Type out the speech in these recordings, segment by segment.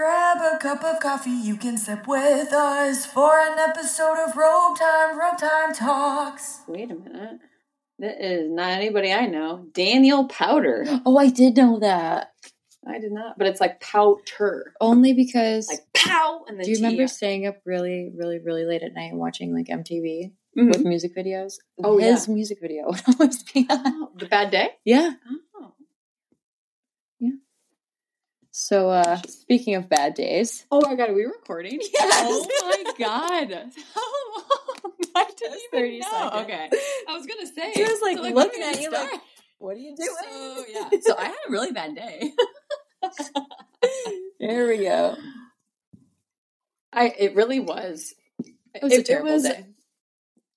Grab a cup of coffee, you can sip with us for an episode of Robe Time, Robe Time Talks. Wait a minute. That is not anybody I know. Daniel Powter. Oh, I did know that. I did not, but it's like powder. Only because Like pow and then do you remember staying up really, really, really late at night and watching like MTV Mhm. with music videos? Oh, his music video would always be on. Oh, the bad day? Yeah. Oh. So uh speaking of bad days. Oh my god, are we recording? Yes. Oh my god. How long? I didn't even 30 know. seconds. Okay. I was gonna say. He was like, so, looking at you we like. What are you So yeah. So I had a really bad day. there we go. I it really was. It was a terrible was, day.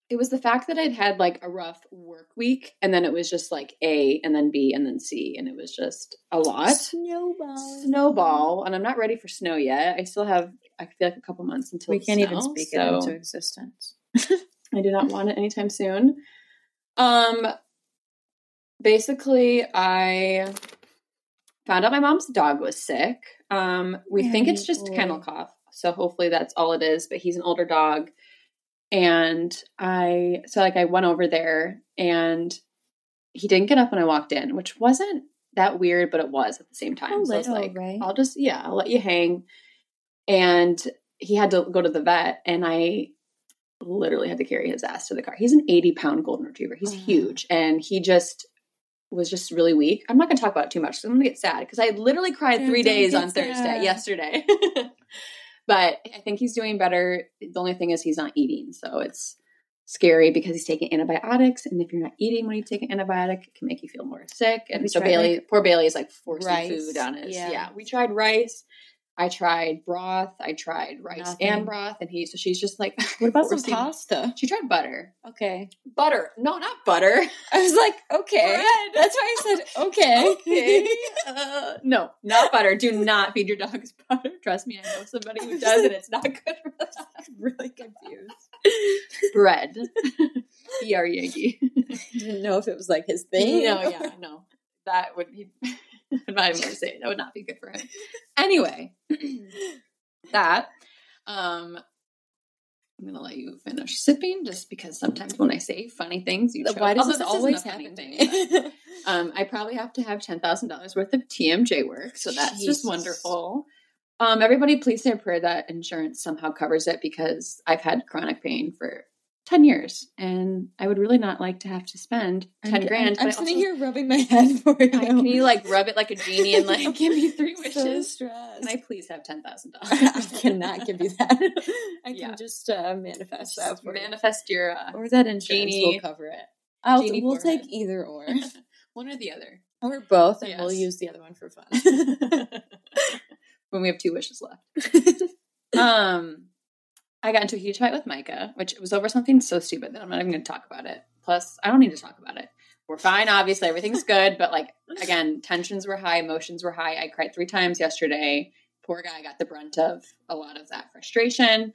It was the fact that I'd had like a rough work week, and then it was just like A, and then B, and then C, and it was just a lot. Snowball. Snowball, and I'm not ready for snow yet. I still have, I feel like a couple months until We can't even speak so it into existence. I do not want it anytime soon. Um, basically, I found out my mom's dog was sick. Um, we think it's just boy. kennel cough, so hopefully that's all it is. But he's an older dog, and I so like I went over there, and he didn't get up when I walked in, which wasn't that weird, but it was at the same time. A so I was like, right? I'll just yeah, I'll let you hang. And he had to go to the vet, and I literally had to carry his ass to the car. He's an 80 pound golden retriever. He's Oh. huge. And he just was just really weak. I'm not going to talk about it too much. 'cause I'm going to get sad because I literally cried three days on Thursday, yesterday. but I think he's doing better. The only thing is he's not eating. So it's scary because he's taking antibiotics. And if you're not eating when you take an antibiotic, it can make you feel more sick. And we so Bailey, poor Bailey is like forcing rice? food on his. Yeah. Yeah. We tried rice. I tried broth. I tried rice Nothing. and broth. And he, so she's just like, What about some pasta? She tried butter. Okay. Butter. No, not butter. I was like, okay. Bread. That's why I said okay. Okay. Uh, no, not butter. Do not feed your dogs butter. Trust me, I know somebody who does, and it's not good for them. really confused. Bread. E R E G. Didn't know if it was like his thing. No, yeah, no. That would be. I'm not even going to say it. That would not be good for him. Anyway, that. Um, I'm going to let you finish sipping just because sometimes when I say funny things, you. Why does Although this always happen thing, Um, I probably have to have ten thousand dollars worth of TMJ work, so that's just wonderful. Um, everybody, please say a prayer that insurance somehow covers it because I've had chronic pain for ten years, and I would really not like to have to spend 10 I'm, grand. I'm, but I sitting also- here rubbing my head for you. Can you like rub it like a genie and like give me three So wishes? stressed. Can I please have $10,000? I cannot give you that. I can Yeah. just uh, manifest that for you. manifest your uh, Or that insurance Genie- will cover it. I'll, genie we'll take forehead. either or. one or the other. or both, and we'll use the other one for fun. when we have two wishes left. um, I got into a huge fight with Micah, which was over something so stupid that I'm not even going to talk about it. Plus, I don't need to talk about it. We're fine, obviously, everything's good, but like again, tensions were high, emotions were high. I cried three times yesterday. Poor guy got the brunt of a lot of that frustration.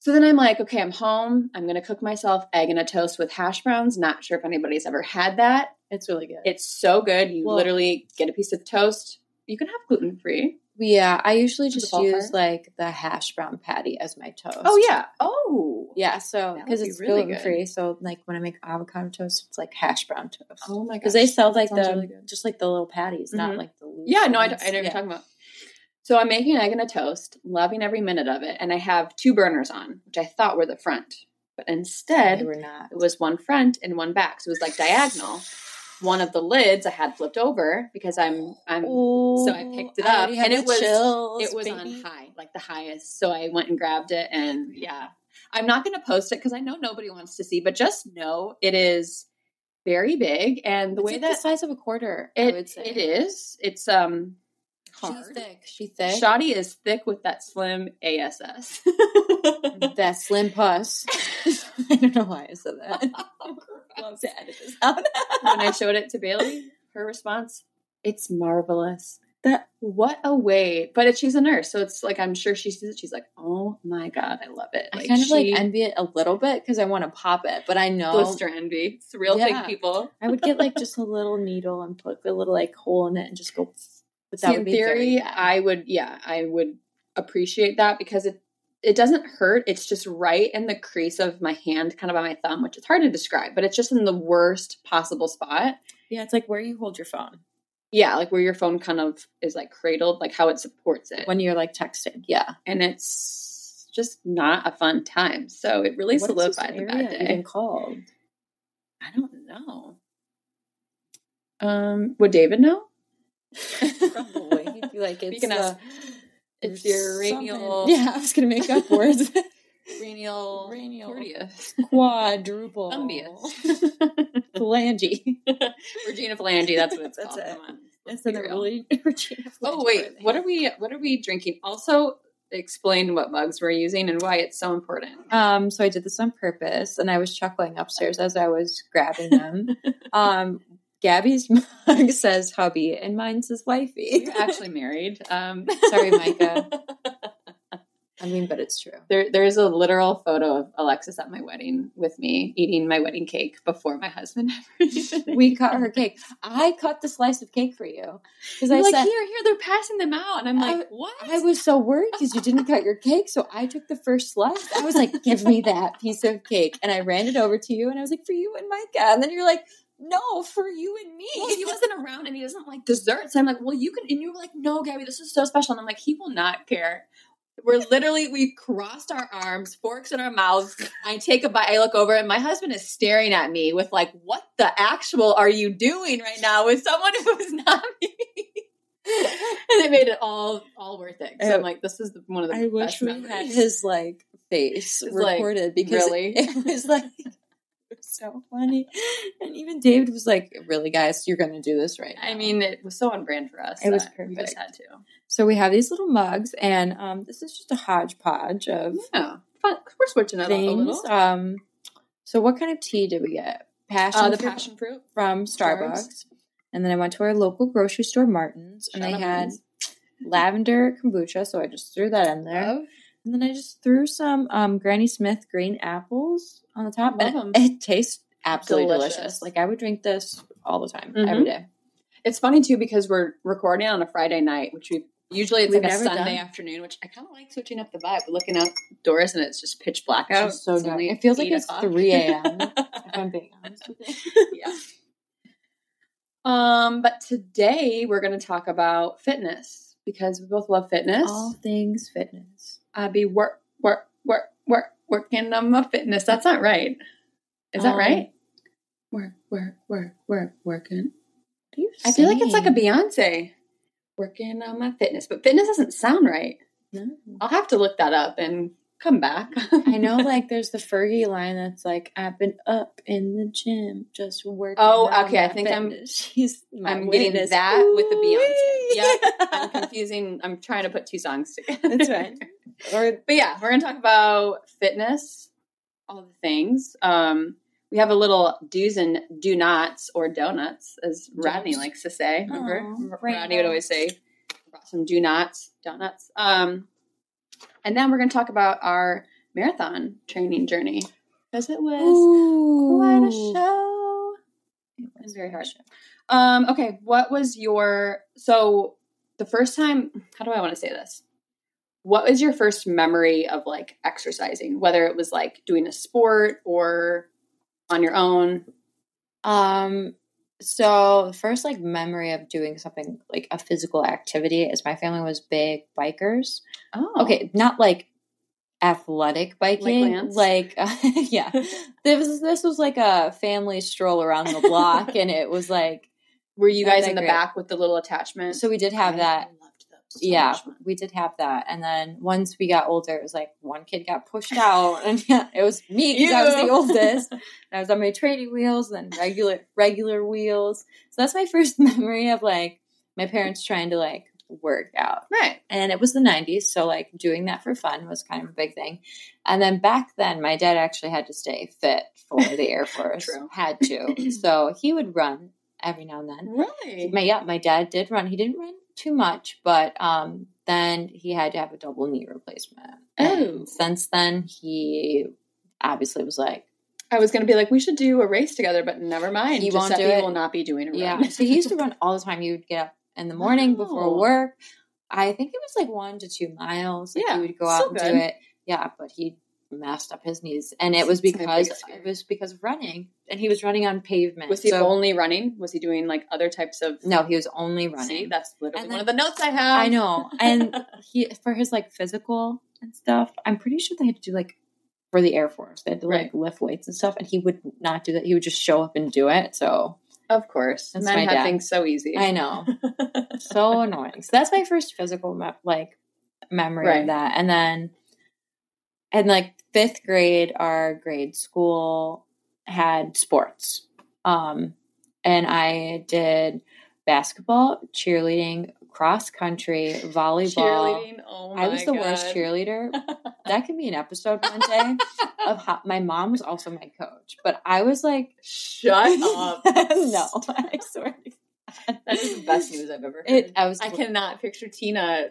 So then I'm like, okay, I'm home. I'm going to cook myself egg and a toast with hash browns. Not sure if anybody's ever had that. it's really good. It's so good. You Well- literally get a piece of toast. You can have gluten free. yeah, I usually just use like the hash brown patty as my toast. Oh yeah. Oh Yeah, so because it's really gluten free, so like when I make avocado toast, it's like hash brown toast. Oh my god. because they sell like the really just like the little patties, not Mhm. like the loose Yeah, no, I, I know ones. what you're talking about. So I'm making an egg and a toast, loving every minute of it, and I have two burners on, which I thought were the front, but instead were not. it was one front and one back, so it was like diagonal. One of the lids I had flipped over because I'm I'm so I picked it up and it was chills, it was baby. on high, like the highest. So I went and grabbed it, and yeah, I'm not going to post it because I know nobody wants to see, but just know it is very big, and the It's way like that the size of a quarter, I it, would say it is, it's um She's thick. She's thick. Shoddy is thick with that slim ass. that slim puss. I don't know why I said that. To edit this out. when I showed it to Bailey, her response, "It's marvelous." That what a way! But it, she's a nurse, so it's like I'm sure she sees it. She's like, "Oh my god, I love it!" I kind of she- like envy it a little bit because I want to pop it, but I know blister envy. It's real Yeah. thick people. I would get like just a little needle and put a little like hole in it and just go But See, in theory, I would, yeah, I would appreciate that because it it doesn't hurt. It's just right in the crease of my hand, kind of on my thumb, which is hard to describe, but it's just in the worst possible spot. yeah, it's like where you hold your phone Yeah, like where your phone kind of is like cradled, like how it supports it. when you're like texting. yeah, and it's just not a fun time. So it really What solidified the bad day. even called? I don't know. Um, would David know? Probably. He'd be like, it's ask- it's your radial- Yeah, I was gonna make up words. Cranial. tortious, Quadruple. thumbius, Phalange. Regina Phalange. That's what it's That's called. it. Come on. It's Be in a real. really Regina Oh wait, what are we? What are we drinking? Also, explain what mugs we're using and why it's so important. Um, so I did this on purpose, and I was chuckling upstairs as I was grabbing them. um, Gabby's mug says hubby, and mine says wifey. We're actually married. Um, Sorry, Micah. I mean, but it's true. There, there's a literal photo of Alexis at my wedding with me eating my wedding cake before my husband ever. We cut her cake. I cut the slice of cake for you because I You're like, said here, here, they're passing them out. And I'm like, I- what? I was so worried because you didn't cut your cake, so I took the first slice. I was like, "Give me that piece of cake," and I ran it over to you, and I was like, "For you and Micah," and then you're like, "No, for you and me." well, he wasn't around and he doesn't like desserts. I'm like, well, you can. And you were like, no, Gabby, this is so special. And I'm like, he will not care. We're literally, we crossed our arms, forks in our mouths. I take a bite, I look over, and my husband is staring at me with, like, what the actual are you doing right now with someone who is not me? and it made it all all worth it. So I'm like, this is one of the I wish we had his like face It's like, recorded because really? it was like it was so funny, and even David was like, "Really, guys, you're going to do this right?" I mean, it was so on brand for us. It was that We just had to. so we have these little mugs, and um, this is just a hodgepodge of Yeah, fun. We're switching it up a things. little. Um, so what kind of tea did we get? Passion, Uh, the fruit passion fruit. from Starbucks, Starbucks. and then I went to our local grocery store, Martin's, and they had lavender kombucha. So I just threw that in there. Love. And then I just threw some um, Granny Smith green apples on the top. Love and 'em. it, tastes absolutely Delicious. delicious. Like I would drink this all the time, Mhm. every day. It's funny too because we're recording on a Friday night, which we usually it's We've like a Sunday done. afternoon, which I kind of like switching up the vibe. We're looking outdoors and it's just pitch black out. It's so It's It feels like it's o'clock. 3 a.m. if I'm being honest with you. yeah. Um, but today we're going to talk about fitness because we both love fitness. All things fitness. I be work, work, work, work, working on my fitness. That's not right. Is that Um, right? Work, work, work, work, working. What are you I feel like it's like a? Beyonce. Working on my fitness, but fitness doesn't sound right. No. I'll have to look that up and come back. I know, like, there's the Fergie line that's like, "I've been up in the gym, just working." Oh, okay, I think I'm- She's my I'm getting is that with the Beyonce. ooh-wee. I'm confusing. I'm trying to put two songs together. That's. Or But yeah, we're gonna talk about fitness, all the things. Um, we have a little do's and do nots or donuts, as Rodney likes to say. Remember, Aw, Remember right Rodney would always say, "Brought some do nots, donuts." Um, and then we're gonna talk about our marathon training journey because it was quite a show. It was very hard. show. Um, okay, what was your so the first time how do I want to say this? What was your first memory of like exercising, whether it was like doing a sport or on your own? Um, so the first like memory of doing something like a physical activity is my family was big bikers. Oh. Okay, not like athletic biking, Lance? like, yeah. This was this was like a family stroll around the block, and it was like Were you guys in the back with the little attachment? so we did have I that. Loved those so yeah, we did have that, and then once we got older, it was like one kid got pushed out, and yeah, it was me because I was the oldest. And I was on my training wheels, then regular regular wheels. So that's my first memory of like my parents trying to like work out. Right. And it was the 90s, so like doing that for fun was kind of a big thing. And then back then, my dad actually had to stay fit for the Air Force. True. Had to. So he would run every now and then. Really? My yeah, my dad did run. He didn't run too much, but um then he had to have a double knee replacement. Oh. Since then he obviously was like, I was gonna be like, we should do a race together, but never mind. You won't Giuseppe do it? will not be doing a run. Yeah. So he used to run all the time. He would get up in the morning before work. I think it was like one to two miles. Like Yeah, he would go out and good. do it. Yeah, but he messed up his knees, and it was because it was because of running, and he was running on pavement. Was he so- only running? Was he doing like other types of? No, he was only See, running. that's literally And one of the notes I have. I know, and he for his like physical and stuff. I'm pretty sure they had to do like for the Air Force. They had to like Right. lift weights and stuff, and he would not do that. He would just show up and do it. So Of course, That's men my have dad. things so easy. I know, so annoying. So that's my first physical me- like memory Right. of that, and then and like fifth grade, our grade school had sports, um, and I did basketball, cheerleading, cross country, volleyball. Cheerleading. Oh my I was the worst cheerleader. That could be an episode one day of how my mom was also my coach, but I was like, Shut up. no, I swear. God. That is the best news I've ever heard. It, I was. I cannot picture Tina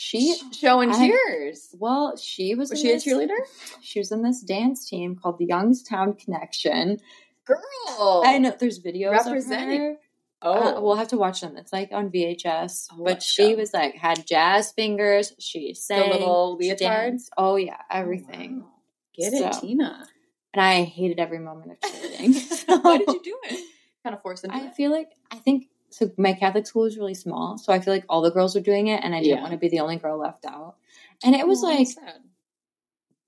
She showing I- tears. well, she was. Was she a cheerleader? She was in this dance team called the Youngstown Connection. Girl. I know there's videos Representing. of her. Oh, Uh, we'll have to watch them. It's like on VHS. I'll but she them. was like had jazz fingers. She the sang. little she leotard. danced. Oh yeah, Oh, everything. wow. Get it, Tina. And I hated every moment of cheerleading. Why did you do it? Kind of forced into I it. feel like I think so. My Catholic school was really small, so I feel like all the girls were doing it, and I didn't Yeah. want to be the only girl left out. And it was Oh, like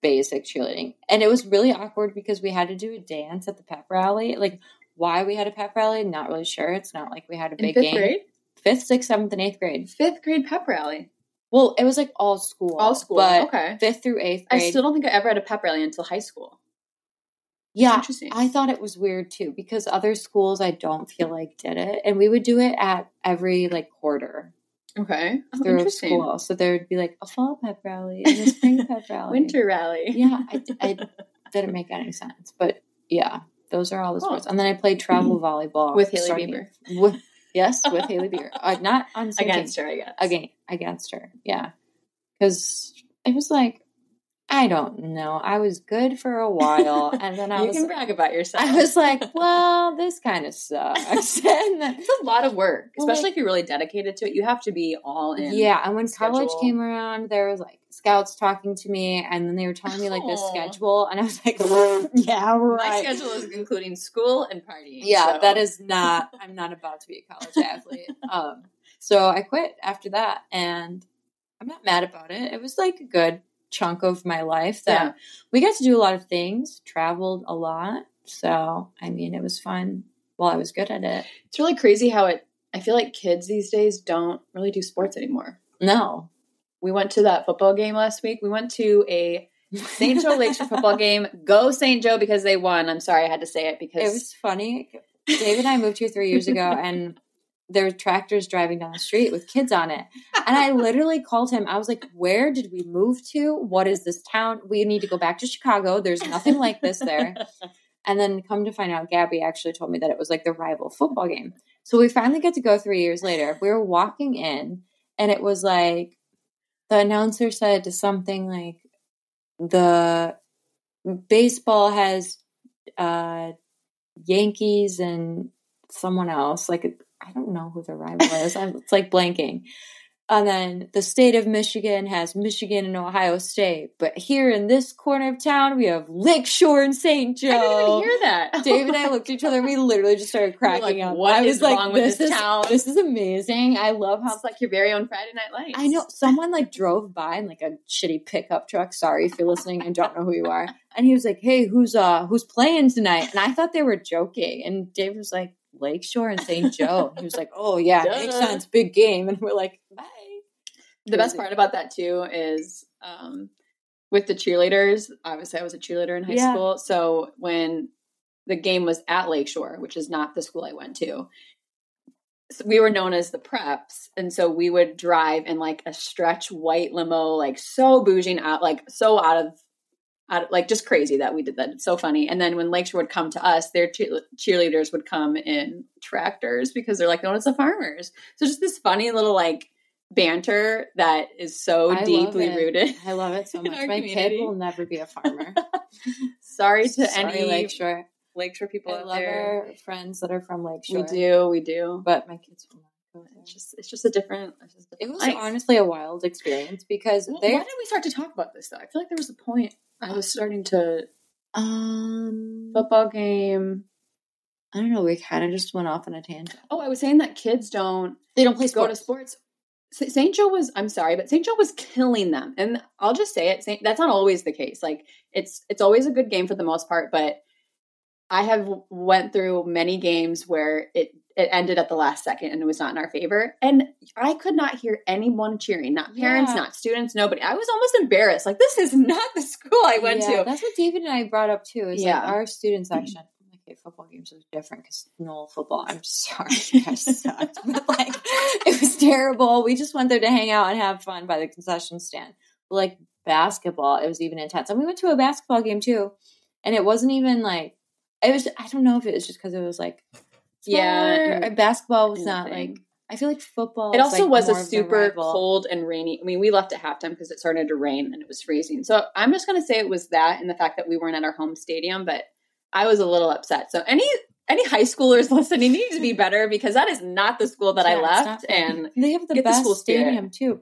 basic cheerleading, and it was really awkward because we had to do a dance at the pep rally. Like, why we had a pep rally? Not really sure. It's not like we had a in big fifth game. grade. Fifth, sixth, seventh, and eighth grade. Fifth grade pep rally. Well, it was like all school, All school. but okay. fifth through eighth grade. I still don't think I ever had a pep rally until high school. Yeah. I thought it was weird too because other schools I don't feel like did it, and we would do it at every like quarter Okay. Oh, through school. So there would be like a fall pep rally and a spring pep rally, Winter rally. Yeah, I, I didn't make any sense, but yeah, those are all the sports. And then I played travel volleyball With Hailey starting- Bieber. With, yes, with Hailey Bieber, uh, not on same team. Against her, I guess. again against her. Yeah, because it was like I don't know. I was good for a while, and then I you was can brag about yourself. I was like, well, this kind of sucks. and then, it's a lot of work, Well, especially like- if you're really dedicated to it. You have to be all in. yeah, and when college came around, there was like scouts talking to me, and then they were telling me like this Aw. schedule, and I was like, yeah, right. My schedule is including school and partying. Yeah, so- that is not. I'm not about to be a college athlete. Um, so I quit after that, and I'm not mad about it. It was like a good chunk of my life that Yeah. we got to do a lot of things, traveled a lot. So I mean, it was fun while I was good at it. It's really crazy how it. I feel like kids these days don't really do sports anymore. No, We went to that football game last week. We went to a St. Joe Lakeshore football game. Go St. Joe because they won. I'm sorry I had to say it because It was funny. Dave and I moved here three years ago, and there were tractors driving down the street with kids on it. And I literally called him. I was like, Where did we move to? What is this town? We need to go back to Chicago. There's nothing like this there. And then come to find out, Gabby actually told me that it was like the rival football game. So we finally get to go three years later. We were walking in, and it was like the announcer said something like, The baseball has uh, Yankees and someone else. Like, I don't know who the rival is. I'm, it's like blanking. And then the state of Michigan has Michigan and Ohio State. But here in this corner of town, we have Lakeshore and St. Joe. I didn't even hear that. Dave and I looked at each other and we literally just started cracking like, up. "What I was is like, wrong with this, this is, town?" This is amazing. I love how It's like your very own Friday Night Lights. I know someone like drove by in like a shitty pickup truck. Sorry if you're listening and don't know who you are. And he was like, "Hey, who's uh who's playing tonight?" And I thought they were joking. And Dave was like, "Lakeshore and St. Joe." He was like, "Oh yeah, makes Duh. sense. Big game." And we're like, "Bye." The best part about that too is um, with the cheerleaders. Obviously, I was a cheerleader in high Yeah. school. So when the game was at Lakeshore, which is not the school I went to, so we were known as the preps, and so we would drive in like a stretch white limo, like so bouging out, like so out of. Like just crazy that we did that. It's so funny. And then when Lakeshore would come to us, their cheer- cheerleaders would come in tractors because they're like known as the farmers. So just this funny little like banter that is so I deeply rooted. I love it so much. My kid will never be a farmer. Sorry to Sorry, any Lakeshore. Lakeshore people I out love there. our friends that are from Lakeshore. We do, we do. but my kids will. It's just it's just a different. Just a It was life. honestly a wild experience because Well, they why did we start to talk about this though? I feel like there was a point I was starting to um football game. I don't know, we kind of just went off on a tangent. Oh, I was saying that kids don't They don't play go to sports. St. Joe was I'm sorry, but St. Joe was killing them. And I'll just say it, Saint, that's not always the case. Like it's it's always a good game for the most part, but I have went through many games where it it ended at the last second and it was not in our favor. And I could not hear anyone cheering, not parents, Yeah. not students, nobody. I was almost embarrassed. Like this is not the school I went Yeah, to. That's what David and I brought up too. Is Yeah. like our student section. Okay, football games was different because no football. I'm sorry, you guys sucked. But like, it was terrible. We just went there to hang out and have fun by the concession stand. But like basketball, it was even intense. And we went to a basketball game too, and it wasn't even like it was. I don't know if it was just because it was like Yeah, and- uh, basketball was not like. I feel like football. It also like, was a super cold and rainy. I mean, we left at halftime because it started to rain and it was freezing. So I'm just going to say it was that and the fact that we weren't at our home stadium, but I was a little upset. So any any high schoolers listening need to be better because that is not the school that I Yeah, it's left. And they have the get the best school spirit. stadium too.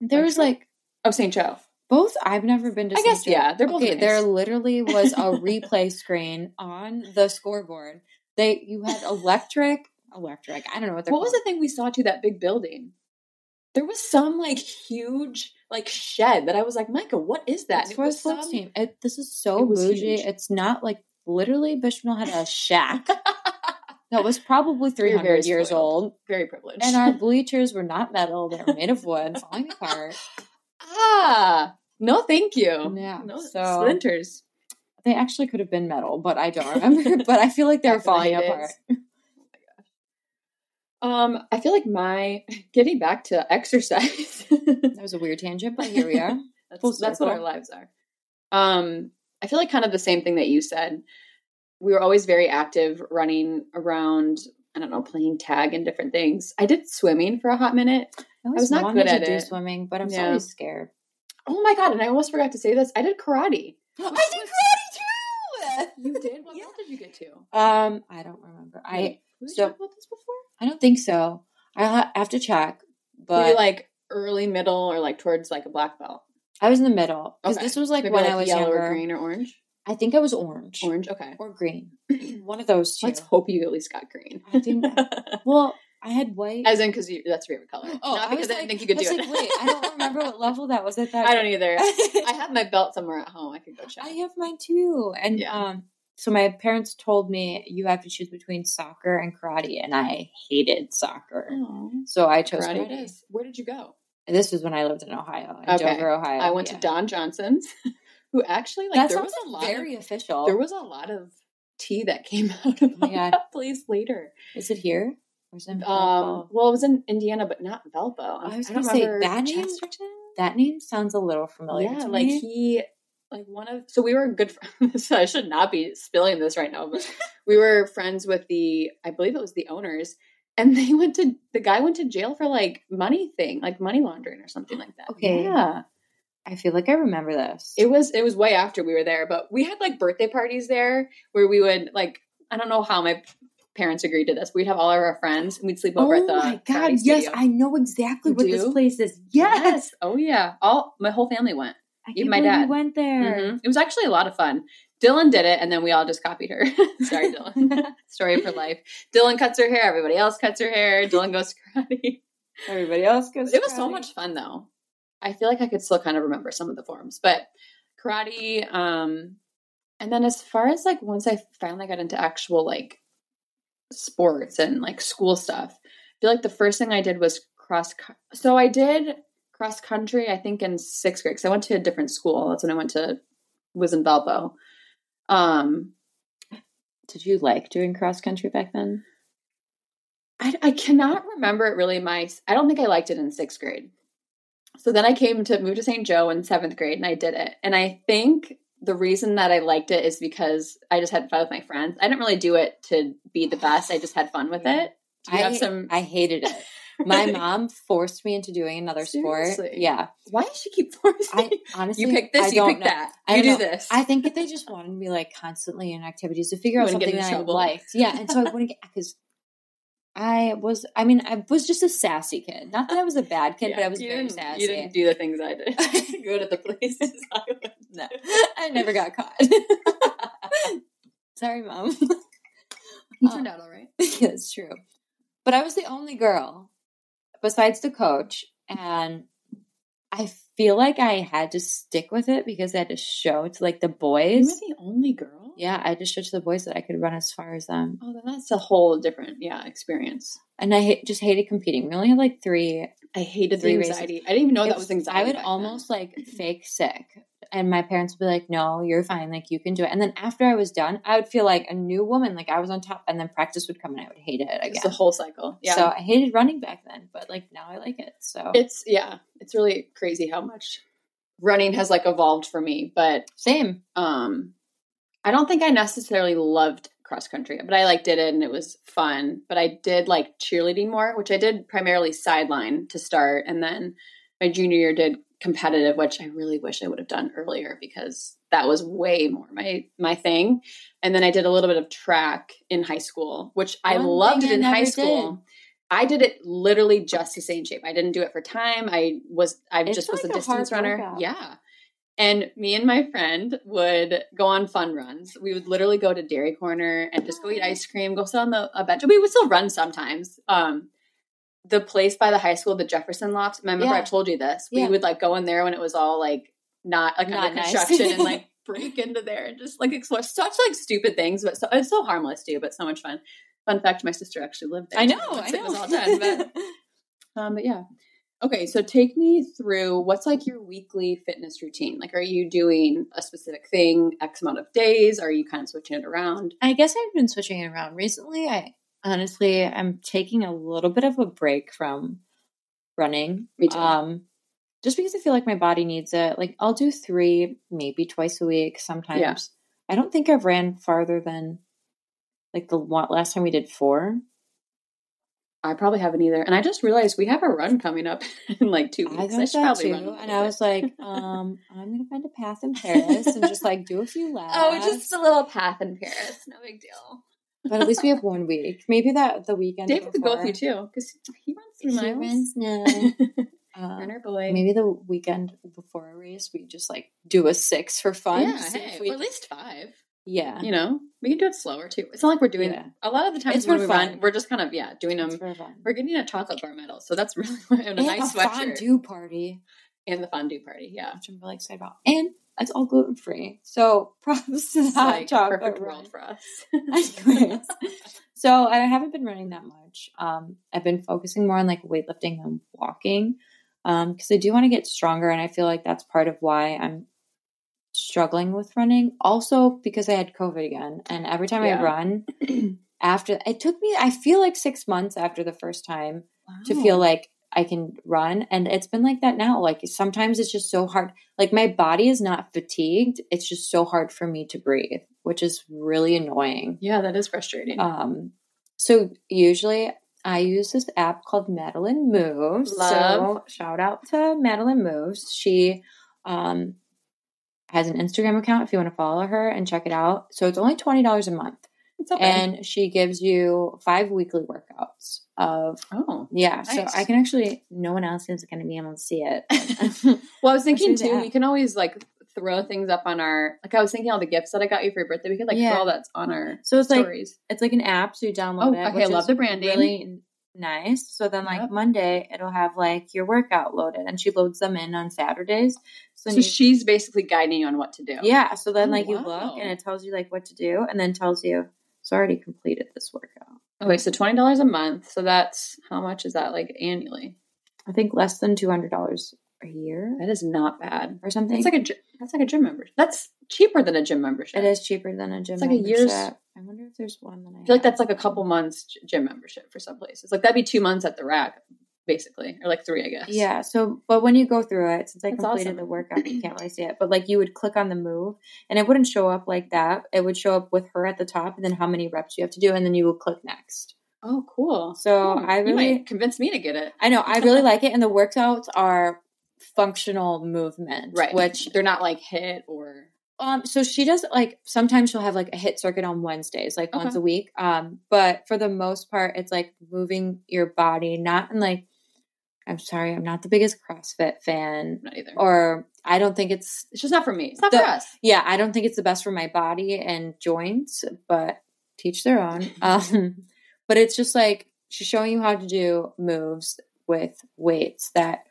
There was like oh, St. Joe. Both I've never been to. I St. guess Joe. yeah, they're both okay. nice. There literally was a replay screen on the scoreboard. They you had electric, electric. I don't know what they're What was the thing we saw to that big building? There was some like huge like shed that I was like, Micah, what is that? It's for a sports team. It, this is so It bougie. huge. It's not like literally Bishop had a shack that was probably 300 very years spoiled. old, Very privileged. and our bleachers were not metal; they were made of wood, falling apart. ah, no, thank you. Yeah, no so- splinters. They actually could have been metal, but I don't remember. but I feel like they were Back in the falling apart. Um, I feel like my getting back to exercise. That was a weird tangent, but here we are. That's, that's what our lives are. Um, I feel like kind of the same thing that you said. We were always very active, running around. I don't know, playing tag and different things. I did swimming for a hot minute. I was not good at do it. swimming, but I'm Yeah. always scared. Oh my god! And I almost forgot to say this. I did karate. I did karate. You did? What Yeah. belt did you get to? Um, I don't remember. I Wait, did so- talk about this before? I don't think so. I have to check, Were but you like early, middle, or like towards like a black belt? I was in the middle because Okay. this was like Maybe when like I was yellow younger. or green or orange. I think I was orange, Orange. Okay. or green, one of those 2 Let's hope you at least got green. I think- well, I had white. As in, because that's your favorite color. oh, Not I because I, like, didn't think you could do was it. like, wait, I don't remember what level that was at that. I don't either. I I have my belt somewhere at home. I could go check. I have mine too, and Yeah. um. So my parents told me you have to choose between soccer and karate, and I hated soccer. Oh, So I chose karate karate. Where did you go? This was when I lived in Ohio, in Okay. Dover, Ohio. I went yeah. to Don Johnson's, who actually like that there was a lot very of official. there was a lot of tea that came out of Oh that place later. Is it here? Or is it in Um, well, it was in Indiana, but not Valpo. I was gonna say, that name- Chesterton. that name sounds a little familiar. Yeah, to like me. he, like one of. So we were good. Friends. I should not be spilling this right now, but we were friends with the. I believe it was the owners, and they went to the guy went to jail for like money thing, like money laundering or something like that. Okay. yeah, I feel like I remember this. it was it was way after we were there, but we had like birthday parties there where we would like. I don't know how my parents agreed to this. We'd have all of our friends and we'd sleep over at oh the. Oh my god! Yes, studio. I know exactly You what this place is. Yes, Oh yeah. All my whole family went. I can't my dad. went there. Mhm. It was actually a lot of fun. Dylan did it, and then we all just copied her. Sorry, Dylan. Story for life. Dylan cuts her hair. Everybody else cuts her hair. Dylan goes karate. Everybody else goes. It was so much fun, though. I feel like I could still kind of remember some of the forms, but karate. Um, and then as far as like once I finally got into actual like sports and like school stuff, I feel like the first thing I did was cross. So I did cross country. I think in sixth grade. Because I went to a different school. That's when I went to was in Valpo. Um, Did you like doing cross country back then? I, I cannot remember it really. My I don't think I liked it in sixth grade. So then I came to move to St. Joe in seventh grade, and I did it. And I think the reason that I liked it is because I just had fun with my friends. I didn't really do it to be the best. I just had fun with it. I have some? I hated it. My mom forced me into doing another sport. Yeah, Why does she keep forcing? I honestly you pick this. I you pick know. that. I You do know. this. I think that they just wanted me like constantly in activities to figure out something in that I trouble. liked. Yeah, and so I wouldn't get because I was. I mean, I was just a sassy kid. Not that I was a bad kid, Yeah, but I was very sassy. You didn't do the things I did. Go to the places I went. No, I never got caught. Sorry, mom. You turned out all right. yeah, it's true. But I was the only girl besides the coach, and I feel like I had to stick with it because I had to show to like the boys. You were the only girl. Yeah, I just showed to the boys that I could run as far as them, Oh, then that's a whole different yeah experience. and I ha- just hated competing. We only had like three. I hated Three the races. anxiety. I didn't even know It that was anxiety. I would back then. almost like fake sick, and my parents would be like, "No, you're fine. Like you can do it." And then after I was done, I would feel like a new woman. Like I was on top, and then practice would come, and I would hate it It's again. the whole cycle. Yeah. So I hated running back then, but like now I like it. So it's yeah, it's really crazy how much running has like evolved for me. But same. um I don't think I necessarily loved cross country, but I like did it and it was fun. But I did like cheerleading more, which I did primarily sideline to start, and then my junior year did competitive, which I really wish I would have done earlier because that was way more my my thing. And then I did a little bit of track in high school, which I loved it I in high school. I did it literally just to stay in shape. I didn't do it for time. I was I It's just was a a distance runner. workout. Yeah. And me and my friend would go on fun runs. We would literally go to Dairy Corner and just go eat ice cream, go sit on the a bench. We would still run sometimes. Um, the place by the high school, the Jefferson Loft. Remember, Yeah. I told you this. We Yeah. would like go in there when it was all like not like Not under nice. construction and like break into there and just like explore such like stupid things, but so it's so harmless too, but so much fun. Fun fact: my sister actually lived there. I know. I it was all done, but um, but yeah. Okay, so take me through what's like your weekly fitness routine. Like, are you doing a specific thing X amount of days? Are you kind of switching it around? I guess I've been switching it around recently. I honestly, I'm taking a little bit of a break from running. Me too. Um, just because I feel like my body needs it. Like I'll do three, maybe twice a week. Sometimes Yeah. I don't think I've ran farther than like the last time we did four. I probably haven't either. And I just realized we have a run coming up in like two weeks. I got should probably too, run and I was like, um, I'm gonna find a path in Paris and just like do a few laps. oh, just a little path in Paris. No big deal. But at least we have one week. Maybe that the weekend. David could go with you too because he runs He miles. runs now. Um, Runner boy. maybe the weekend before a race, we just like do a six for fun. yeah, hey, we- or at least five. yeah. You know, we can do it slower too. It's not like we're doing Yeah. a lot of the times It's when we run, fun. we're just kind of yeah doing them. It's for fun. We're getting a chocolate bar medal, so that's really and a And nice a sweatshirt fondue party, and the fondue party. Yeah, which I'm really excited about, and it's all gluten free. So props to that like chocolate perfect run. world for us. Anyways. so I haven't been running that much. Um, I've been focusing more on like weightlifting and walking because I do want to get stronger, and I feel like that's part of why I'm struggling with running. Also because I had COVID again, and every time Yeah. I run, after it took me, I feel like six months after the first time to feel like I can run. And it's been like that now. Like sometimes it's just so hard. Like my body is not fatigued. It's just so hard for me to breathe, which is really annoying. yeah, that is frustrating. Um, so usually I use this app called Madeline Moves. Love. So shout out to Madeline Moves. She um has an Instagram account if you want to follow her and check it out. So it's only twenty dollars a month. Okay. And she gives you five weekly workouts of oh, yeah, so I can actually. No one else is going to be able to see it. well, I was thinking too. We can always like throw things up on our. Like I was thinking all the gifts that I got you for your birthday. We could like Yeah. throw all that on our so it's like it's like an app, so you download Oh, it. okay, which I love is the branding. Really nice. So then, like Yep. Monday, it'll have like your workout loaded, and she loads them in on Saturdays. So, so you- she's basically guiding you on what to do. yeah. So then, Oh, like you look, and it tells you like what to do, and then tells you it's already completed this workout. Okay, so twenty dollars a month. So that's how much is that like annually? I think less than two hundred dollars a year That is not bad. or something. That's like a that's like a gym membership. That's cheaper than a gym membership. it is cheaper than a gym. It's like a year's- membership. I wonder if there's one that I, I feel like that's like a couple months gym membership for some places. Like that'd be two months at the rack, basically, or like three, I guess. Yeah. So, but when you go through it, since I That's completed awesome. the workout, you can't really see it. But like, you would click on the move, and it wouldn't show up like that. It would show up with her at the top, and then how many reps you have to do, and then you would click next. Oh, cool. So Hmm, I really, convinced me to get it. I know, I really like it, and the workouts are functional movement, Right. Which They're not like HIIT or Um, so she does like sometimes she'll have like a HIIT circuit on Wednesdays, like once a week. Um, but for the most part, it's like moving your body, not in like I'm sorry, I'm not the biggest CrossFit fan, Not either. or I don't think it's it's just not for me. It's not The- for us. yeah, I don't think it's the best for my body and joints, but teach their own. Um, but it's just like she's showing you how to do moves with weights that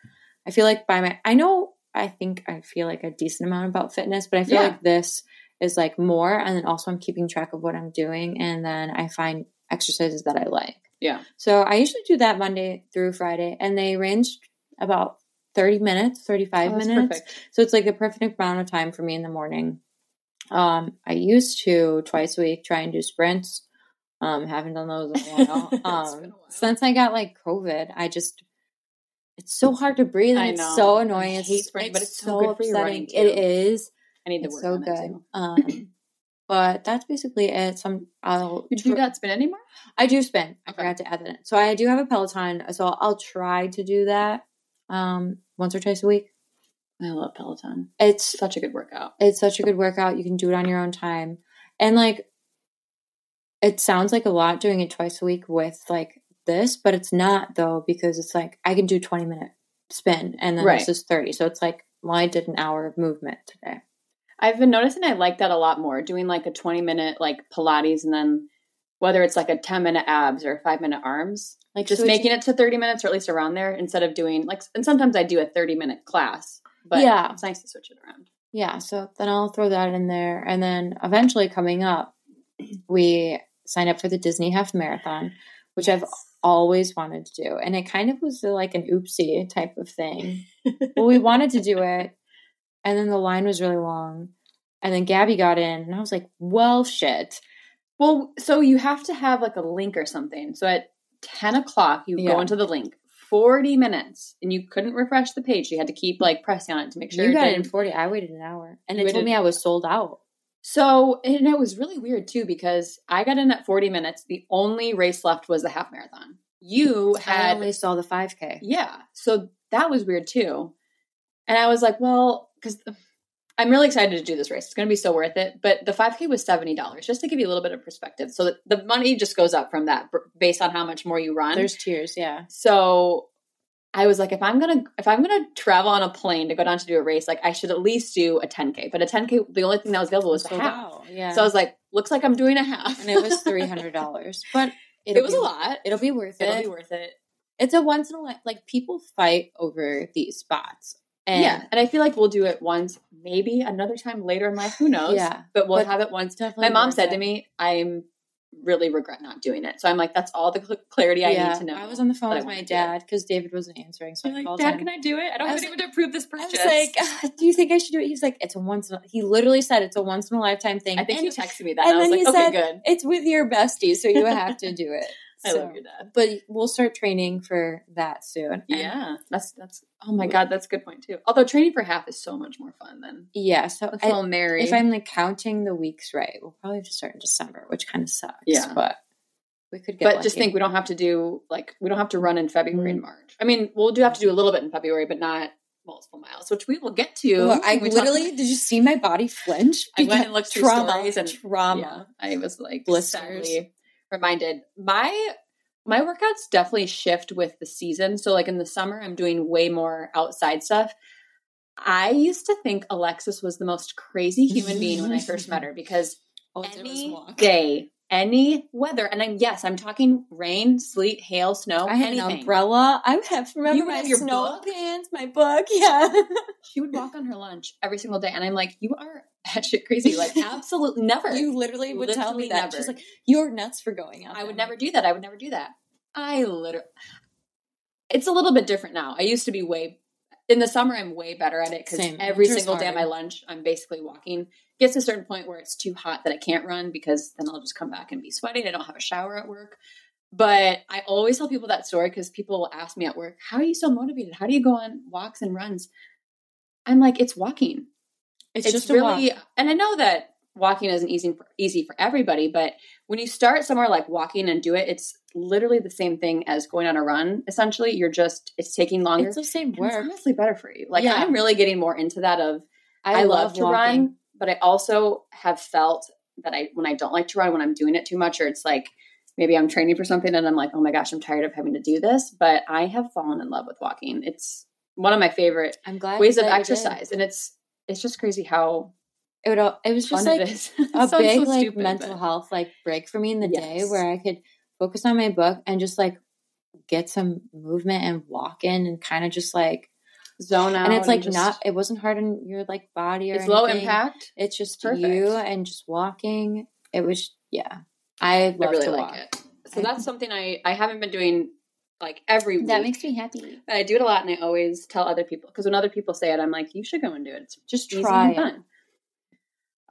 I feel like by my, I know, I think I feel like a decent amount about fitness, but I feel Yeah. like this is like more. And then also I'm keeping track of what I'm doing. And then I find exercises that I like. Yeah. So I usually do that Monday through Friday, and they range about 30 minutes, 35 Oh, minutes. perfect. So it's like the perfect amount of time for me in the morning. Um, I used to twice a week try and do sprints. Um, haven't done those in a while. Um, a while. since I got like COVID, I just it's so hard to breathe and I it's so I annoying. hate It's, sprinting, but it's so so good for your upsetting. too. is. I need to It's work so on good. it too. Um, but that's basically it. Some I'll you not spin anymore? I do spin. I Okay. forgot to add that in. So I do have a Peloton, so I'll try to do that um once or twice a week. I love Peloton. It's Such a good workout. it's such a good workout. You can do it on your own time. And like it sounds like a lot doing it twice a week with like this, but it's not though, because it's like I can do 20 minute spin and then Right. this is 30. So it's like, well, I did an hour of movement today. I've been noticing I like that a lot more. Doing like a 20 minute like Pilates and then whether it's like a 10 minute abs or five minute arms, Like just making it to 30 minutes or at least around there instead of doing like, and sometimes I do a 30 minute class, but Yeah. it's nice to switch it around. Yeah, so then I'll throw that in there. And then eventually coming up, we signed up for the Disney Half Marathon, which I've always wanted to do. And it kind of was like an oopsie type of thing. well, we wanted to do it, and then the line was really long. And then Gabby got in, and I was like, well, shit. Well, so you have to have like a link or something. So at 10 o'clock, you Yeah. go into the link, 40 minutes, and you couldn't refresh the page. You had to keep like pressing on it to make sure you got it in 40. I waited an hour. And it told me I was sold out. So, and it was really weird too because I got in at 40 minutes. The only race left was the half marathon. You I had, only saw the 5K. yeah. So that was weird too. And I was like, well, because I'm really excited to do this race. It's going to be so worth it. But the 5K was $70, just to give you a little bit of perspective. So the money just goes up from that based on how much more you run. There's tiers, yeah. So I was like, if I'm gonna if I'm gonna travel on a plane to go down to do a race, like I should at least do a 10k. But a 10k, the only thing that was available was the Sold half. out, Yeah. So I was like, looks like I'm doing a half, and it was $300. But it it'll was be- a lot. It'll be worth It'll it. be worth it. it's a once in a life like people fight over these spots and yeah, and I feel like we'll do it once, maybe another time later in life. Who knows? Yeah. but we'll But have it once. definitely My mom said it. to me, "I'm really regret not doing it." So I'm like, that's all the cl- clarity I yeah, need to know. I was on the phone with my dad because David wasn't answering. So I'm like, Dad, him. can I do it? I don't I anyone to approve this I purchase. was like, "Ah, "Do you think I should do it?" He's like, "It's a once." In a, he literally said it's a once in a lifetime thing. I think and you texted me that. and And I was then like, he okay, said- good. it's with your bestie, so you have to do it. I So- love your dad. But we'll start training for that soon. Yeah, that's that's. Oh my god, that's a good point too. Although training for half is so much more fun than yeah. So I- all marry. if I'm like counting the weeks right, we'll probably have to start in December, which kind of sucks. Yeah. but we could get. but just think we don't have to do like we don't have to run in February Mm. and March. I mean, we'll do have to do a little bit in February, but not multiple miles, which we will get to. Well, I talk literally about- did you see my body flinch? I went and looked through trauma, stories and trauma. Yeah, I was like Blisters. sadly reminded my my workouts definitely shift with the season. So like in the summer, I'm doing way more outside stuff. I used to think Alexis was the most crazy human being when I first met her because All any day, any weather, and I'm yes, I'm talking rain, sleet, hail, snow, I had anything. an umbrella. I have remember You my have your snow book? pants, my book. Yeah, She would walk on her lunch every single day, and I'm like, you are batshit crazy. Like absolutely never. you literally would tell me that. never. She's like, "You're nuts for going out." I would never do that. I would never do that. I literally. It's a little bit different now. I used to be way in the summer. I'm way better at it because every Winter's single day at my lunch, I'm basically walking. Gets to a certain point where it's too hot that I can't run because then I'll just come back and be sweating. I don't have a shower at work. But I always tell people that story because people will ask me at work, "How are you so motivated? How do you go on walks and runs?" I'm like, "It's walking." It's, it's just a really walk. and i know that walking isn't easy for, easy for everybody but when you start somewhere like walking and do it it's literally the same thing as going on a run essentially you're just it's taking longer It's the same And it's work. honestly better for you like Yeah. i'm really getting more into that of i, love, to walking. run but I also have felt that I when I don't like to run, when I'm doing it too much, or it's like maybe I'm training for something and I'm like, oh my gosh, I'm tired of having to do this. But I have fallen in love with walking. It's one of my favorite I'm glad ways of that you did. exercise, and it's it's just crazy how It would. al- It was just like a big so like stupid, mental but- health like break for me in the day where I could focus on my book and just like get some movement and walk in and kind of just like zone out, and it's like just- not it wasn't hard on your like body or it's low impact. It's just Perfect. you and just walking. It was yeah. I love I really to like walk. it. So that's something I I haven't been doing like every week. That makes me happy. But I do it a lot, and I always tell other people because when other people say it, I'm like, you should go and do it. It's Just easy try and it. fun.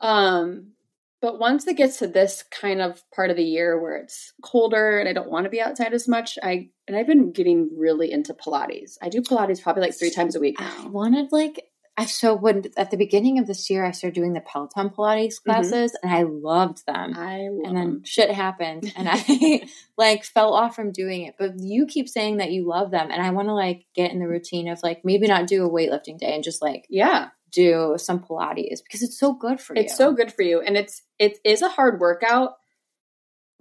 Um, but once it gets to this kind of part of the year where it's colder and I don't want to be outside as much, I and I've been getting really into Pilates. I do Pilates probably like three times a week I wanted like I so when at the beginning of this year I started doing the Peloton Pilates classes and I loved them. I love and then them. shit happened and I like fell off from doing it. But you keep saying that you love them and I want to like get in the routine of like maybe not do a weightlifting day and just like Yeah, do some Pilates because it's so good for you. it's so good for you, and it's it is a hard workout.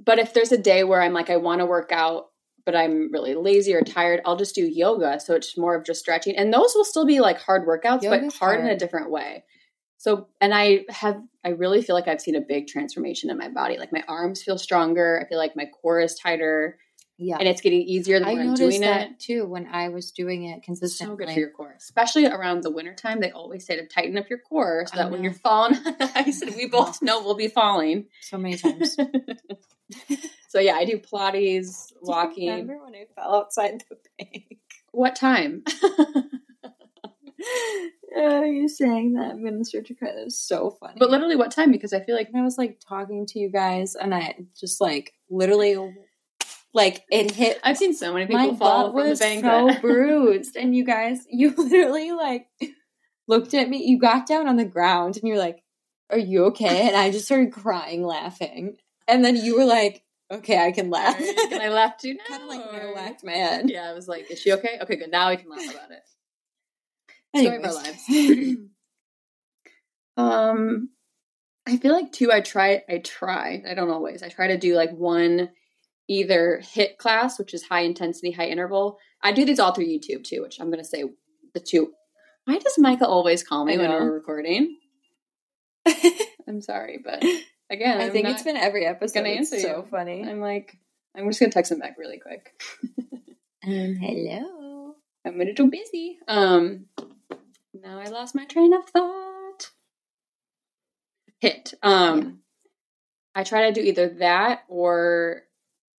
But if there's a day where I'm like I want to work out, but I'm really lazy or tired, I'll just do yoga. So it's more of just stretching, and those will still be like hard workouts, but Yoga's hard in a different way. So, and I have, I really feel like I've seen a big transformation in my body. Like my arms feel stronger. I feel like my core is tighter, Yeah. and it's getting easier the I more I'm doing that it. too when I was doing it consistently. So good for your core, especially around the wintertime. They always say to tighten up your core so I that when you're falling on the ice, and we both know we'll be falling. so many times. so yeah, I do Pilates, walking. Remember when I fell outside the bank? What time? Oh, you saying that I'm gonna start to cry. That was so funny. but literally, what time? Because I feel like I was like talking to you guys, and I just like literally, like it hit. I've seen so many people My fall from the was bank. so bruised, and you guys, you literally like looked at me. You got down on the ground, and you're like, "Are you okay?" And I just started crying, laughing, and then you were like, "Okay, I can laugh." Can I laugh too now? kind of like or- whacked my head. Yeah, I was like, is she okay? Okay, good. Now we can laugh about it. Story of our lives. um, I feel like too. I try. I try. I don't always. I try to do like one either HIIT class, which is high intensity, high interval. I do these all through YouTube too, which I'm going to say the two. Why does Micah always call me when we're recording? I'm sorry, but again, I I'm think it's been every episode. gonna It's so you. funny. I'm like, I'm just gonna text him back really quick. Um, hello. I'm a little busy. Um, now I lost my train of thought. HIIT. Um, I try to do either that or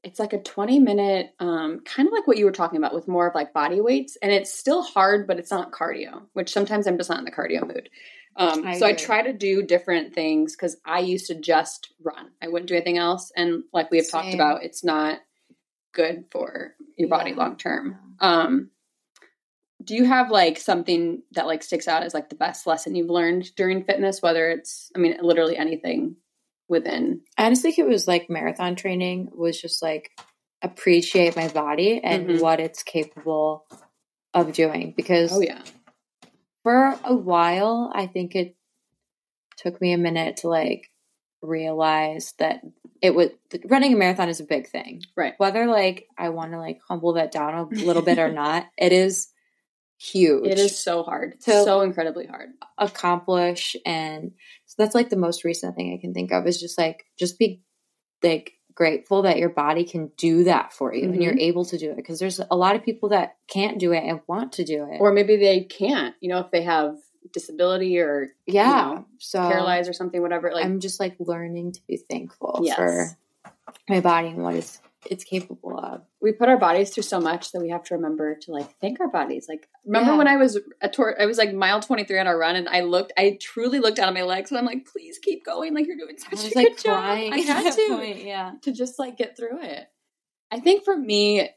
it's like a 20 minute, um, kind of like what you were talking about with more of like body weights, and it's still hard, but it's not cardio. Which sometimes I'm just not in the cardio mood. Um, I so I try to do different things because I used to just run. I wouldn't do anything else, and like we have talked about, it's not good for your body Yeah. long term. Um, do you have like something that like sticks out as like the best lesson you've learned during fitness? Whether it's, I mean, literally anything within. I just think it was like marathon training was just like appreciate my body and Mhm. what it's capable of doing because Oh yeah, for a while I think it took me a minute to like realize that it would running a marathon is a big thing. Right. Whether like I want to like humble that down a little bit or not, it is huge. it is so hard, So- so incredibly hard. accomplish and so that's like the most recent thing I can think of is just like just be like grateful that your body can do that for you and you're mm-hmm. able to do it because there's a lot of people that can't do it and want to do it Or maybe they can't. You know, if they have disability or yeah you know, so paralyzed or something, whatever. Like, i'm just like learning to be thankful Yes. for my body and what it's it's capable of we put our bodies through so much that we have to remember to like thank our bodies. Like remember Yeah. when I was a tour I was like mile 23 on our run and I looked I truly looked down at my legs and I'm like please keep going like you're doing such a like good job. I had to point, yeah to just like get through it. I think for me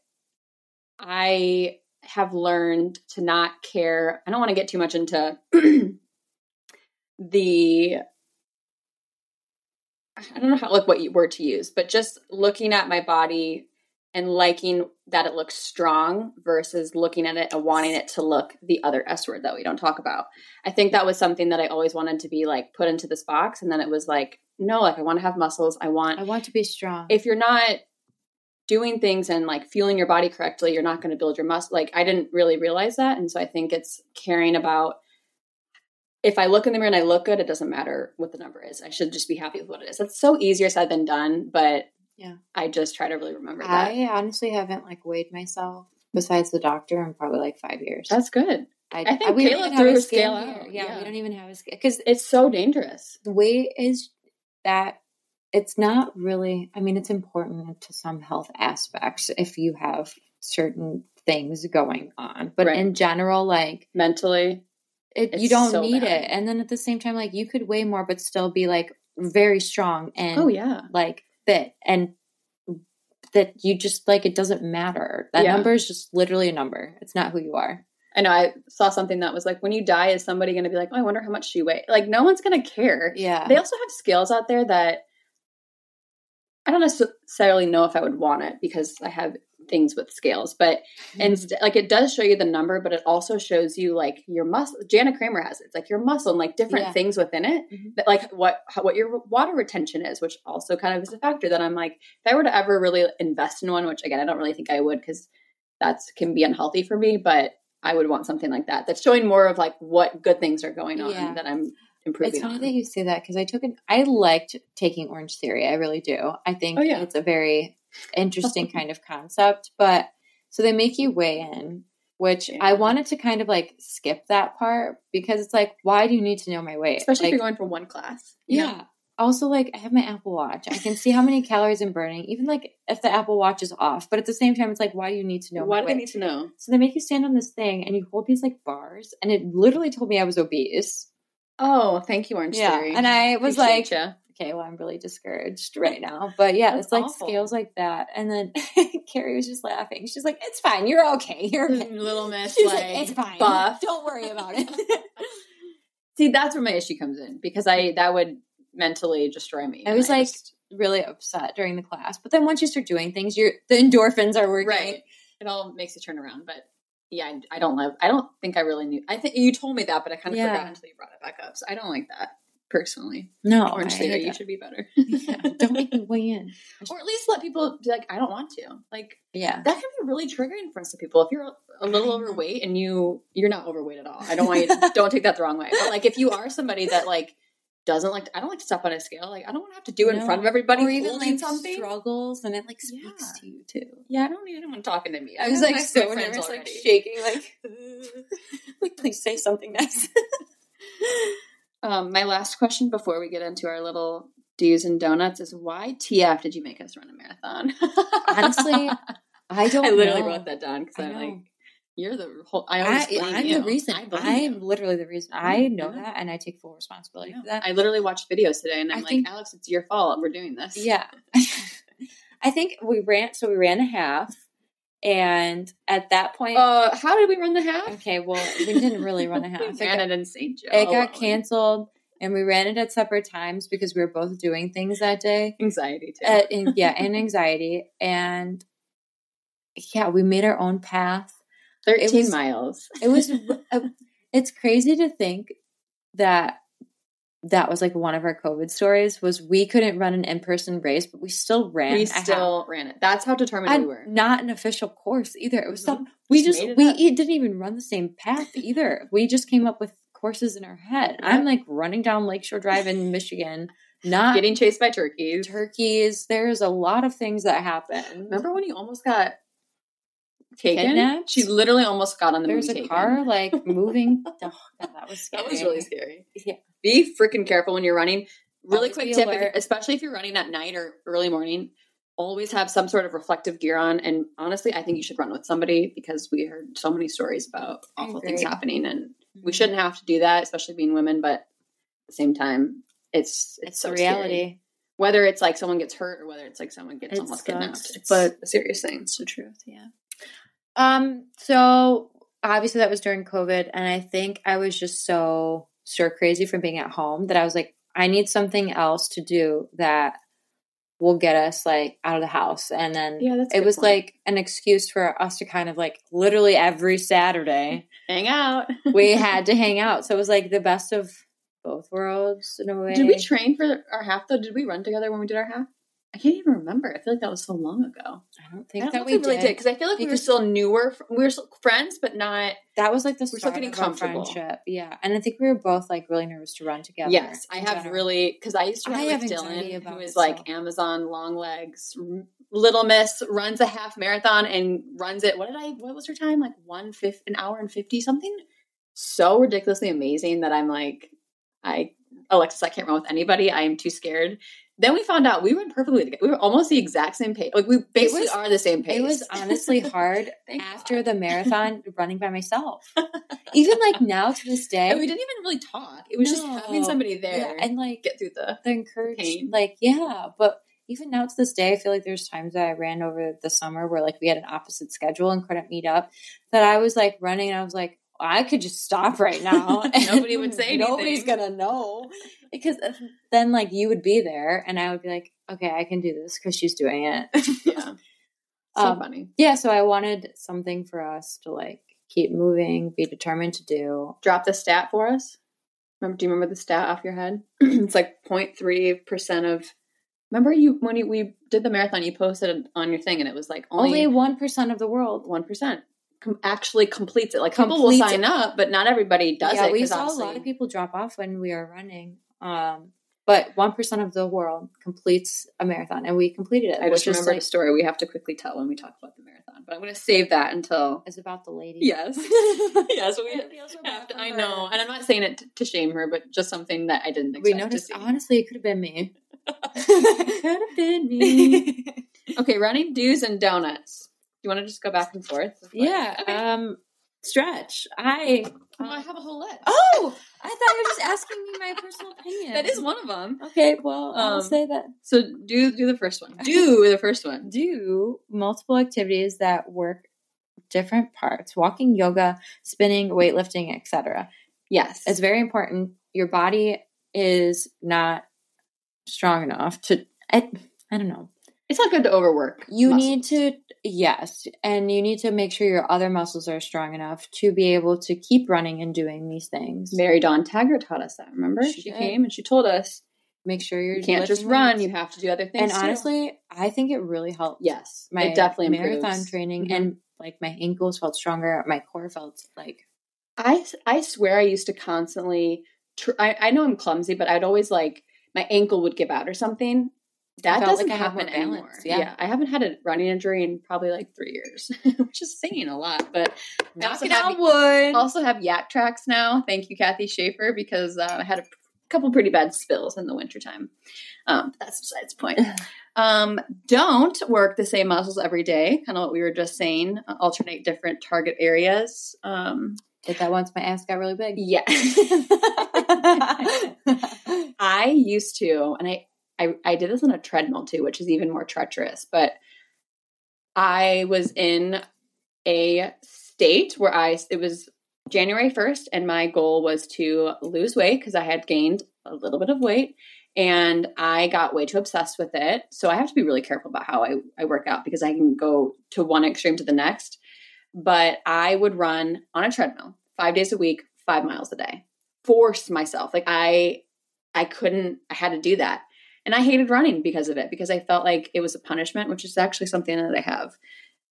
I have learned to not care. I don't want to get too much into the I don't know how like what word to use, but just looking at my body and liking that it looks strong versus looking at it and wanting it to look the other S word that we don't talk about. I think that was something that I always wanted to be like put into this box. And then it was like, no, like I want to have muscles. I want, I want to be strong. if you're not doing things and like fueling your body correctly, you're not going to build your muscle. Like I didn't really realize that. And so I think it's caring about if I look in the mirror and I look good, it doesn't matter what the number is. I should just be happy with what it is. It's so easier said than done, but Yeah. I just try to really remember that. I honestly haven't like weighed myself besides the doctor in probably like five years. That's good. I think we don't Kayla have threw a her scale out, Yeah, yeah. we don't even have a scale because It's so dangerous. the weight is that it's not really. I mean, it's important to some health aspects if you have certain things going on, but Right. in general, like Mentally, it, you don't so need bad. it. And then at the same time, like you could weigh more, but still be like very strong and oh yeah. like fit and that you just like it doesn't matter. That Yeah. number is just literally a number. It's not who you are. I know I saw something that was like, when you die, is somebody going to be like, oh, I wonder how much she weighed? Like, no one's going to care. Yeah. They also have scales out there that I don't necessarily know if I would want it because I have things with scales, but Mm-hmm. instead, like it does show you the number, but it also shows you like your muscle. Jana Kramer has it. It's like your muscle and like different Yeah. things within it, Mhm. that like what what your water retention is, which also kind of is a factor. That I'm like, if I were to ever really invest in one, which again I don't really think I would because that's can be unhealthy for me, but I would want something like that that's showing more of like what good things are going on Yeah. that I'm improving It's funny that you say that because I took it. I liked taking Orangetheory. I really do. I think Oh, yeah. it's a very interesting kind of concept. But so they make you weigh in, which Yeah. I wanted to kind of like skip that part because it's like, why do you need to know my weight? Especially Like, if you're going for one class. you know? Yeah. Also, like I have my Apple Watch. I can see how many calories I'm burning, even like if the Apple Watch is off. But at the same time, it's like, why do you need to know? Why do they need to know? So they make you stand on this thing and you hold these like bars, and it literally told me I was obese. Oh, thank you, Orangetheory. and I was like, Appreciate ya. okay, well, I'm really discouraged right now. But yeah, That's it's like awful. scales like that. And then Carrie was just laughing. She's like, it's fine. You're okay. You're okay. Mm, little miss, She's like, like, it's fine. buff. Don't worry about it. See, that's where my issue comes in because I that would mentally destroy me. I was like just- really upset during the class. But then once you start doing things, you're the endorphins are working. right. It all makes a turnaround, but yeah, I, I don't love. I don't think I really knew. I think you told me that, but I kind of Yeah. forgot until you brought it back up. So I don't like that personally. No, Orangetheory, you should be better, Yeah, don't make me weigh in. or at least let people be like, I don't want to. Like Yeah. that can be really triggering for some people. If you're a little overweight and you you're not overweight at all, I don't want you. To, don't take that the wrong way. But like if you are somebody that like doesn't like, to, I don't like to step on a scale. Like I don't want to have to do it in front of everybody. or even like something. struggles and it like speaks Yeah. to you too. Yeah, I don't need anyone talking to me. I was like so nervous, like shaking, like, like please say something nice. Um, my last question before we get into our little do's and donuts is why TF did you make us run a marathon? Honestly, I don't. I literally know. wrote that down because I I'm like, you're the whole. I I, always blame I'm you. the reason. I, I am you. literally the reason. I know Yeah. that, and I take full responsibility Yeah. for that. I literally watched videos today, and I'm I like, think- Alex, it's your fault. We're doing this. yeah, I think we ran. So we ran a half, and at that point, Uh, how did we run the half? okay, well, we didn't really run a half. we It ran got, it in St. Joe. it got canceled, and we ran it at separate times because we were both doing things that day. Anxiety too. Uh, and, yeah, and anxiety, and yeah, we made our own path. Thirteen was- miles. It was. uh, it's crazy to think that that was like one of our COVID stories. Was we couldn't run an in person race, but we still ran. We a half. still ran it. That's how determined And we were. not an official course either. It was Mhm. some we Just just it we up. didn't even run the same path either. we just came up with courses in our head. Yeah. I'm like running down Lakeshore Drive in Michigan, not Getting chased by turkeys. turkeys. There's a lot of things that happen. Remember when you almost got taken? Kidnapped? She literally almost got on the There's a Taken. car like moving. Oh, God, that was scary. That was really scary. Yeah. Be freaking careful when you're running. Really Always quick tip, if- especially if you're running at night or early morning, always have some sort of reflective gear on. And honestly, I think you should run with somebody because we heard so many stories about awful things happening, and we Mhm. shouldn't have to do that, especially being women. But at the same time, it's it's, It's so the scary. reality. Whether it's like someone gets hurt or whether it's like someone gets It almost sucks. kidnapped, it's But- a serious thing. It's the truth, yeah. Um, so obviously that was during COVID, and I think I was just so stir crazy from being at home that I was like, I need something else to do that will get us like out of the house. And then Yeah, it was point. like an excuse for us to kind of like literally every Saturday hang out. we had to hang out. So it was like the best of both worlds in a way. Did we train for our half though? Did we run together when we did our half? I can't even remember. I feel like that was so long ago. I don't think I don't that we really did. because I feel like we were still newer. We were still friends, but not. That was like the We're still getting comfortable. friendship. Yeah, and I think we were both like really nervous to run together. Yes, I have general. really because I used to run have with Dylan, who is like so- Amazon long legs, Little Miss runs a half marathon and runs it. What did I? What was her time? Like one fifth, an hour and fifty something. So ridiculously amazing that I'm like, I Alexis, I can't run with anybody. I am too scared. Then we found out we were perfectly. together. We were almost the exact same pace. Like we basically was- are the same pace. It was honestly hard after God. the marathon running by myself. Even like now to this day, And we didn't even really talk. It was just having somebody there yeah, and like get through the. the encouraged, pain. like yeah, but even now to this day, I feel like there's times that I ran over the summer where like we had an opposite schedule and couldn't meet up. That I was like running, and I was like, I could just stop right now. and Nobody would say anything. Nobody's gonna know because then like you would be there, and I would be like, okay, I can do this because she's doing it. Yeah. So Um, funny. yeah, so I wanted something for us to like keep moving, be determined to do. drop the stat for us? Remember? Do you remember the stat off your head? it's like 03 percent of. Remember you when you, we did the marathon? You posted on your thing, and it was like Only only one percent of the world. one percent com- actually completes it. Like people will sign up, but not everybody does yeah, it. we saw a lot of people drop off when we are running. Um, but one percent of the world completes a marathon, and we completed it. I just remembered like, a story we have to quickly tell when we talk about the marathon, but I'm going to save that until. is about the lady. Yes, yes, we I feel so bad have to. I her. know, and I'm not saying it t- to shame her, but just something that I didn't expect We noticed. Honestly, it could have been me. could have been me. Okay, running do's and donuts. Do you want to just go back and forth? yeah. Okay. Um, stretch. I. Oh, I have a whole list. Oh, I thought you were just asking me my personal opinion. that is one of them. Okay, well, I'll Um, say that So do do the first one. Do the first one. do multiple activities that work different parts walking yoga spinning weightlifting etc Yes. it's very important your body is not strong enough to i, I don't know It's not good to overwork. you muscles. need to yes and you need to make sure your other muscles are strong enough to be able to keep running and doing these things Mary Dawn Taggart taught us that. Remember, She she, came and she told us make sure you're you can't just run; you have to do other things. and too. honestly i think it really helped yes, my it definitely marathon improves. training Mhm. and like my ankles felt stronger my core felt like I I swear I used to constantly. Tr- I I know I'm clumsy, but I'd always like my ankle would give out or something. That doesn't like happen anymore. Yeah. yeah. I haven't had a running injury in probably like three years, which is saying a lot. But also knocking have, on wood also have Yaktrax now. Thank you, Kathy Schaefer, because uh, I had a couple pretty bad spills in the wintertime. Um, that's besides the point. Um, don't work the same muscles every day. Kind of what we were just saying. Uh, alternate different target areas. Um, did that once my ass got really big yeah. I used to, and I, I, I did this on a treadmill too, which is even more treacherous. But I was in a state where I, it was January 1st, and my goal was to lose weight because I had gained a little bit of weight and I got way too obsessed with it. So I have to be really careful about how I, I work out because I can go to one extreme to the next. But I would run on a treadmill five days a week, five miles a day. Force myself. Like I I couldn't I had to do that. And I hated running because of it, because I felt like it was a punishment, which is actually something that I have.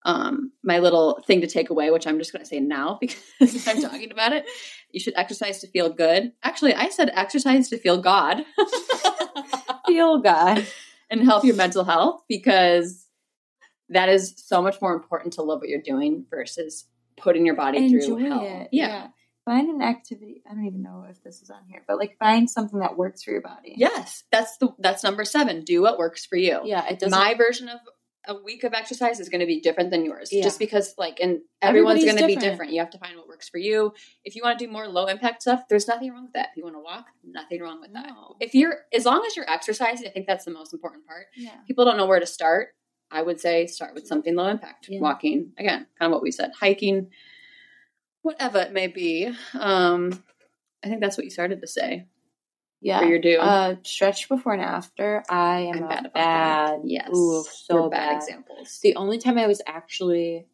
Um, my little thing to take away, which I'm just gonna say now because I'm talking about it. You should exercise to feel good. Actually, I said exercise to feel God. feel god and help your mental health because that is so much more important to love what you're doing versus putting your body through enjoy hell. it Yeah. Find an activity i don't even know if this is on here but like find something that works for your body Yes, that's the that's number seven. Do what works for you. yeah it doesn't My version of a week of exercise is going to be different than yours, Yeah. just because like and everyone's going to be different. You have to find what works for you. If you want to do more low impact stuff, there's nothing wrong with that. If you want to walk, nothing wrong with that. No. If you're as long as you're exercising, I think that's the most important part. yeah people don't know where to start, I would say start with something low impact. Yeah. Walking, again, kind of what we said, hiking, whatever it may be. Um, I think that's what you started to say. Yeah. for your due? Uh, stretch before and after. I am I'm bad about bad. Yes. Ooh, so bad, bad. examples. The only time I was actually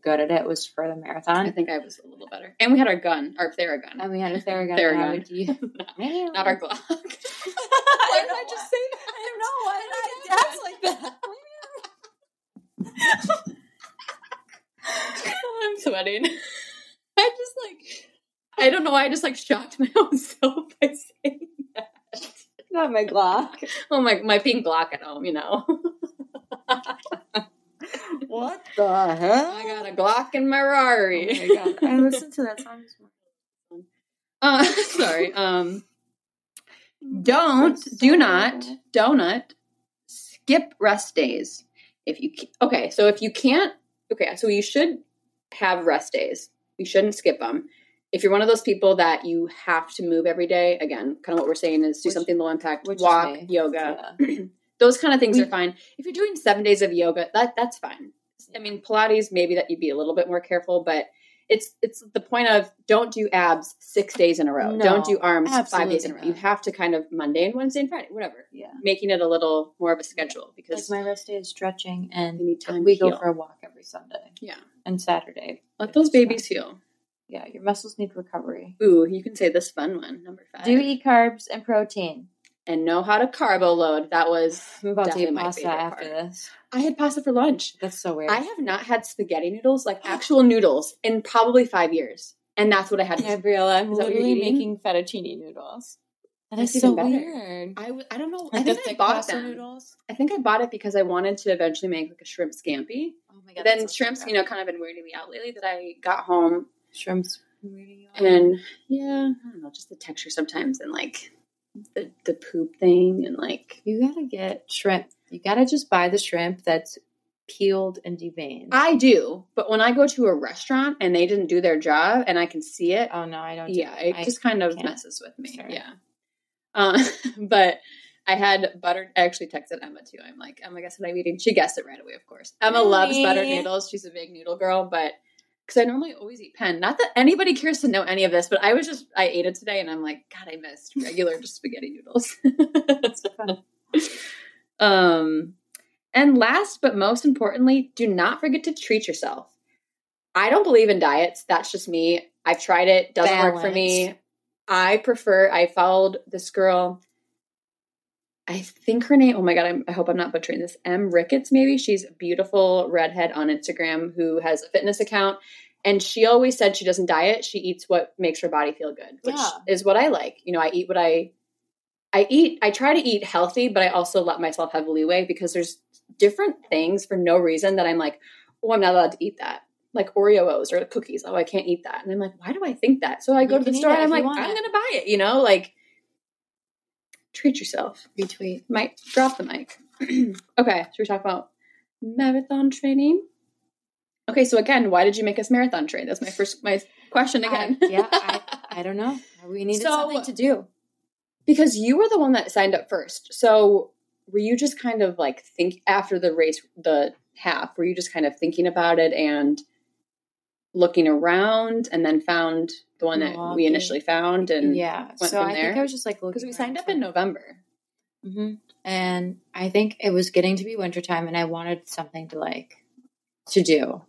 good at it was for the marathon. I think I was a little better. And we had our gun, our Theragun. And we had a Theragun. Theragun. and I would use- not, not our Glock. Why did I just say that? I don't know. Why did I dance like that? I'm sweating. I just like, I don't know why I just like shocked my own self by saying that. Not my Glock. Oh my, my pink Glock at home, you know. What the hell? I got a Glock in my Rari. Oh my! I listened to that song this morning. Uh, sorry. Um, don't, do not, donut, skip rest days. If you okay, so if you can't, okay, so you should have rest days. You shouldn't skip them. If you're one of those people that you have to move every day, again, kind of what we're saying is do Which- something low impact, walk, yoga, Yeah. those kind of things We- are fine. If you're doing seven days of yoga, that that's fine. I mean, Pilates maybe that you'd be a little bit more careful, but it's it's the point of don't do abs six days in a row. No, don't do arms five days in a row. You have to kind of Monday and Wednesday and Friday, whatever, Yeah. making it a little more of a schedule Like because my rest day is stretching, and you need time. we go for a walk every Sunday yeah. and Saturday. Let those babies heal. Yeah, your muscles need recovery. Ooh, you can say this fun one, number five. Do eat carbs and protein. And know how to carbo load. That was I'm about to Definitely eat my pasta favorite after part. this. I had pasta for lunch. That's so weird. I have not had spaghetti noodles, like actual noodles, in probably five years. And that's what I had. Gabriella, I'm literally making fettuccine noodles. That That's is so better. weird. I, w- I don't know. I Like the think I bought them. noodles. I think I bought it because I wanted to eventually make like a shrimp scampi. Oh my god! then shrimps, so you know, kind of been weirding me out lately. That I got home shrimps. weirding you out? and yeah, I don't know, just the texture sometimes and like the the poop thing and like you gotta get shrimp. You gotta just buy the shrimp that's peeled and deveined. I do. But when I go to a restaurant and they didn't do their job and I can see it, oh no, I don't. do yeah, it I- just kind of messes with me. Sure. Yeah. Uh, but I had buttered. I actually texted Emma too. I'm like, Emma, guess what I'm eating? She guessed it right away, of course. Emma loves Really? buttered noodles. She's a big noodle girl, but because I normally always eat pen. Not that anybody cares to know any of this, but I was just I ate it today, and I'm like, God, I missed regular just spaghetti noodles. It's fun. um, and last but most importantly, do not forget to treat yourself. I don't believe in diets. That's just me. I've tried it. Doesn't work for me. I prefer. I followed this girl. I think her name. Oh my god! I'm, I hope I'm not butchering this. M Ricketts, maybe. She's a beautiful redhead on Instagram who has a fitness account, and she always said she doesn't diet. She eats what makes her body feel good, which Yeah. is what I like. You know, I eat what I. I eat. I try to eat healthy, but I also let myself have leeway because there's different things for no reason that I'm like, oh, I'm not allowed to eat that. Like Oreos or cookies. Oh, I can't eat that. And I'm like, why do I think that? So I go You to the store and I'm like, I'm gonna buy it. You know, like treat yourself. Retweet. Might drop the mic. okay, should we talk about marathon training? Okay, so again, why did you make us marathon train? That's my first my question again. I- yeah, I, I don't know. We needed So- something to do. because you were the one that signed up first. So were you just kind of like think after the race, the half? Were you just kind of thinking about it and looking around, and then found the one that we initially found, and yeah. went So from I there? think I was just like because we signed up in November. hmm And I think it was getting to be wintertime and I wanted something to like to do.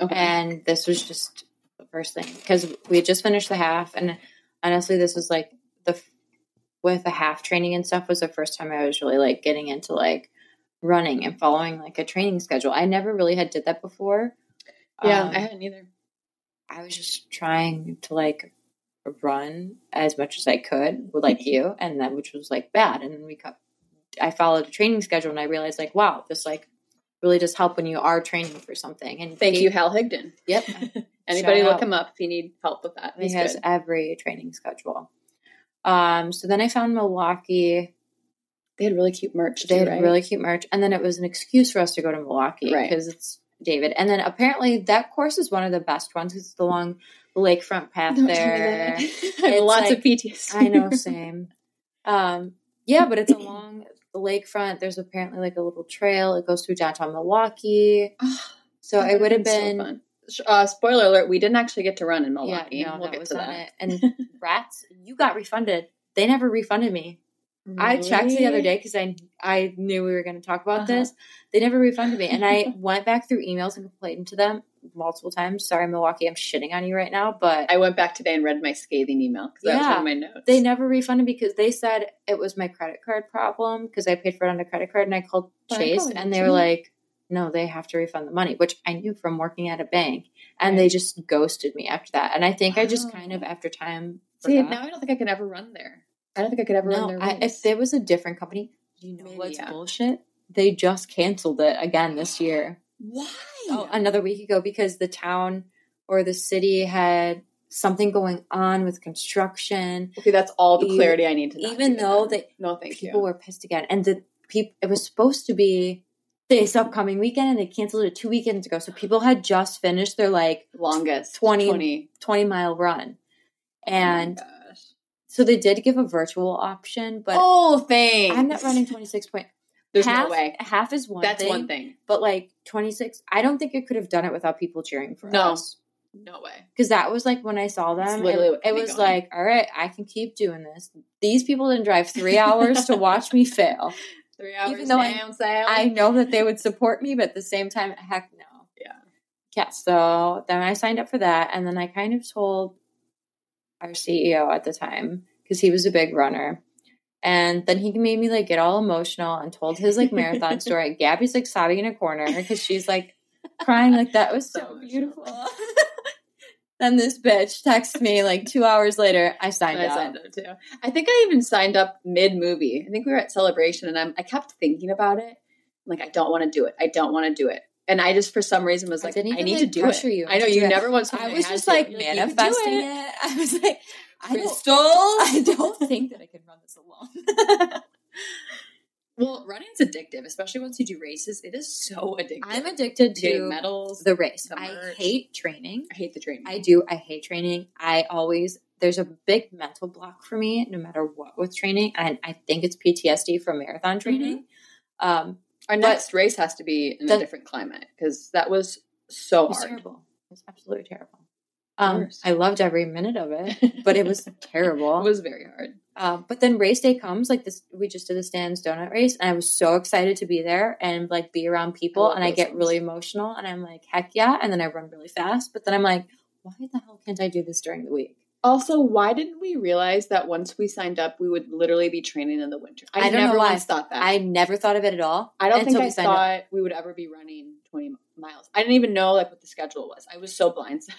Okay, And this was just the first thing because we had just finished the half. And honestly, this was like the with the half training and stuff was the first time I was really like getting into like running and following like a training schedule. I never really had did that before. yeah, Um, I hadn't either. I was just trying to like run as much as I could with like you, and that which was like bad. And then we cut. I followed a training schedule, and I realized like, wow, this like really does help when you are training for something. And Thank he- you, Hal Higdon. Yep, Anybody look out. him up if you need help with that. he has good. every training schedule. Um, so then I found Milwaukee. They had really cute merch. They too, had right? really cute merch, and then it was an excuse for us to go to Milwaukee Right. because it's David. And then apparently that course is one of the best ones. It's along the lakefront path Don't there. Lots like- of PTSD. I know, same. Um, yeah, but it's along the lakefront. There's apparently like a little trail. It goes through downtown Milwaukee. So it would have been, so uh, spoiler alert: We didn't actually get to run in yeah, Milwaukee. no, we'll that get was to that. it. And rats, you got refunded. they never refunded me. I checked the other day because I I knew we were going to talk about Uh-huh. this. They never refunded me, and I went back through emails and complained to them multiple times. Sorry, Milwaukee, I'm shitting on you right now, but I went back today and read my scathing email because that was one of my notes. they never refunded me because they said it was my credit card problem because I paid for it on a credit card, and I called But Chase, probably and they were like, "No, they have to refund the money," which I knew from working at a bank, and they just ghosted me after that. And I think I just Oh. kind of after time. See, now I don't think I could ever run there. I don't think I could ever No, run their I, if there was a different company, you know Maybe, what's yeah. bullshit? They just canceled it again this year. Why? Oh, another week ago because the town or the city had something going on with construction. okay, that's all the You- clarity I need to know. even though that no, thank people you. were pissed again, and the people it was supposed to be this upcoming weekend, and they canceled it two weekends ago. So people had just finished their like Longest 20 20 twenty mile run, and oh my gosh. So they did give a virtual option, but oh, thanks. I'm not running twenty six point. There's half, no way. Half is one. That's thing, one thing. But like 26, I don't think it could have done it without people cheering for No. us. No way. Because that was like when I saw them, it, it was going. like, all right, I can keep doing this. These people didn't drive three hours to watch me fail. Three hours Even though I- down south. I know that they would support me, but at the same time, heck no. Yeah. Yeah. So then I signed up for that. And then I kind of told our CEO at the time, because he was a big runner. And then he made me like get all emotional and told his like marathon story. Gabby's like sobbing in a corner because she's like crying like that was So so beautiful. then this bitch texts me like two hours later. I signed I up. signed up too. I think I even signed up mid movie. I think we were at celebration, and I'm, I kept thinking about it. Like, I don't want to do it. I don't want to do it. And I just, for some reason, was like, didn't I need like, to do it. you I know you it. never once. told I was just like You're you can do manifesting it. it. I was like, I don't, I don't think that I can run this alone. Well, running's addictive, especially once you do races. It is so addictive. I'm addicted getting to medals. the race. the I hate training. I hate the training. I do. I hate training. I always there's a big mental block for me, no matter what with training, and I think it's PTSD from marathon training. Um, Our next race has to be in the- a different climate because that was so it was hard. terrible. It was absolutely terrible. Um, I loved every minute of it, but it was terrible. It was very hard. Um, but then race day comes, like this, we just did the stands Donut race, and I was so excited to be there and like be around people, I and I get really emotional, and I'm like, heck yeah, and then I run really fast, but then I'm like, why the hell can't I do this during the week? Also, why didn't we realize that once we signed up, we would literally be training in the winter? I, I don't know never why. once thought that. I never thought of it at all. I don't think I signed up. thought we would ever be running 20 miles. I didn't even know like what the schedule was. I was so blindsided.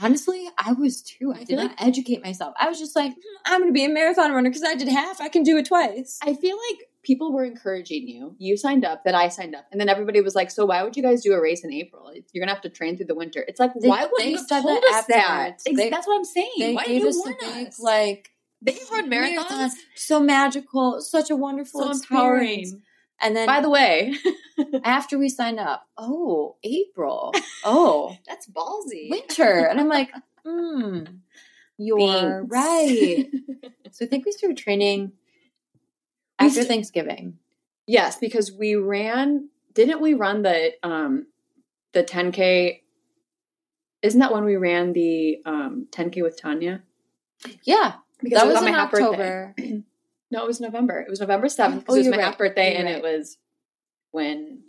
Honestly, I was too. I, I did feel not educate myself. I was just like, "Hmm, I'm going to be a marathon runner because I did half. I can do it twice. I feel like people were encouraging you. You signed up, then I signed up, and then everybody was like, "So why would you guys do a race in April? You're gonna have to train through the winter." It's like, They- why would you have told that us that? Ex- They- That's what I'm saying. They why gave us the big, us? like, they run marathons. marathon, so magical, such a wonderful So experience. empowering. And then By the way, after we signed up, oh, April, oh, that's ballsy. winter. And I'm like, hmm, you're Thanks. right. So I think we started training after st- Thanksgiving. yes, because we ran. Didn't we run the um the 10k? Isn't that when we ran the um 10k with Tanya? Yeah, Because that was, on my half birthday. October. No, it was November. It was November 7th because Oh, it was my right. half birthday You're and right. it was when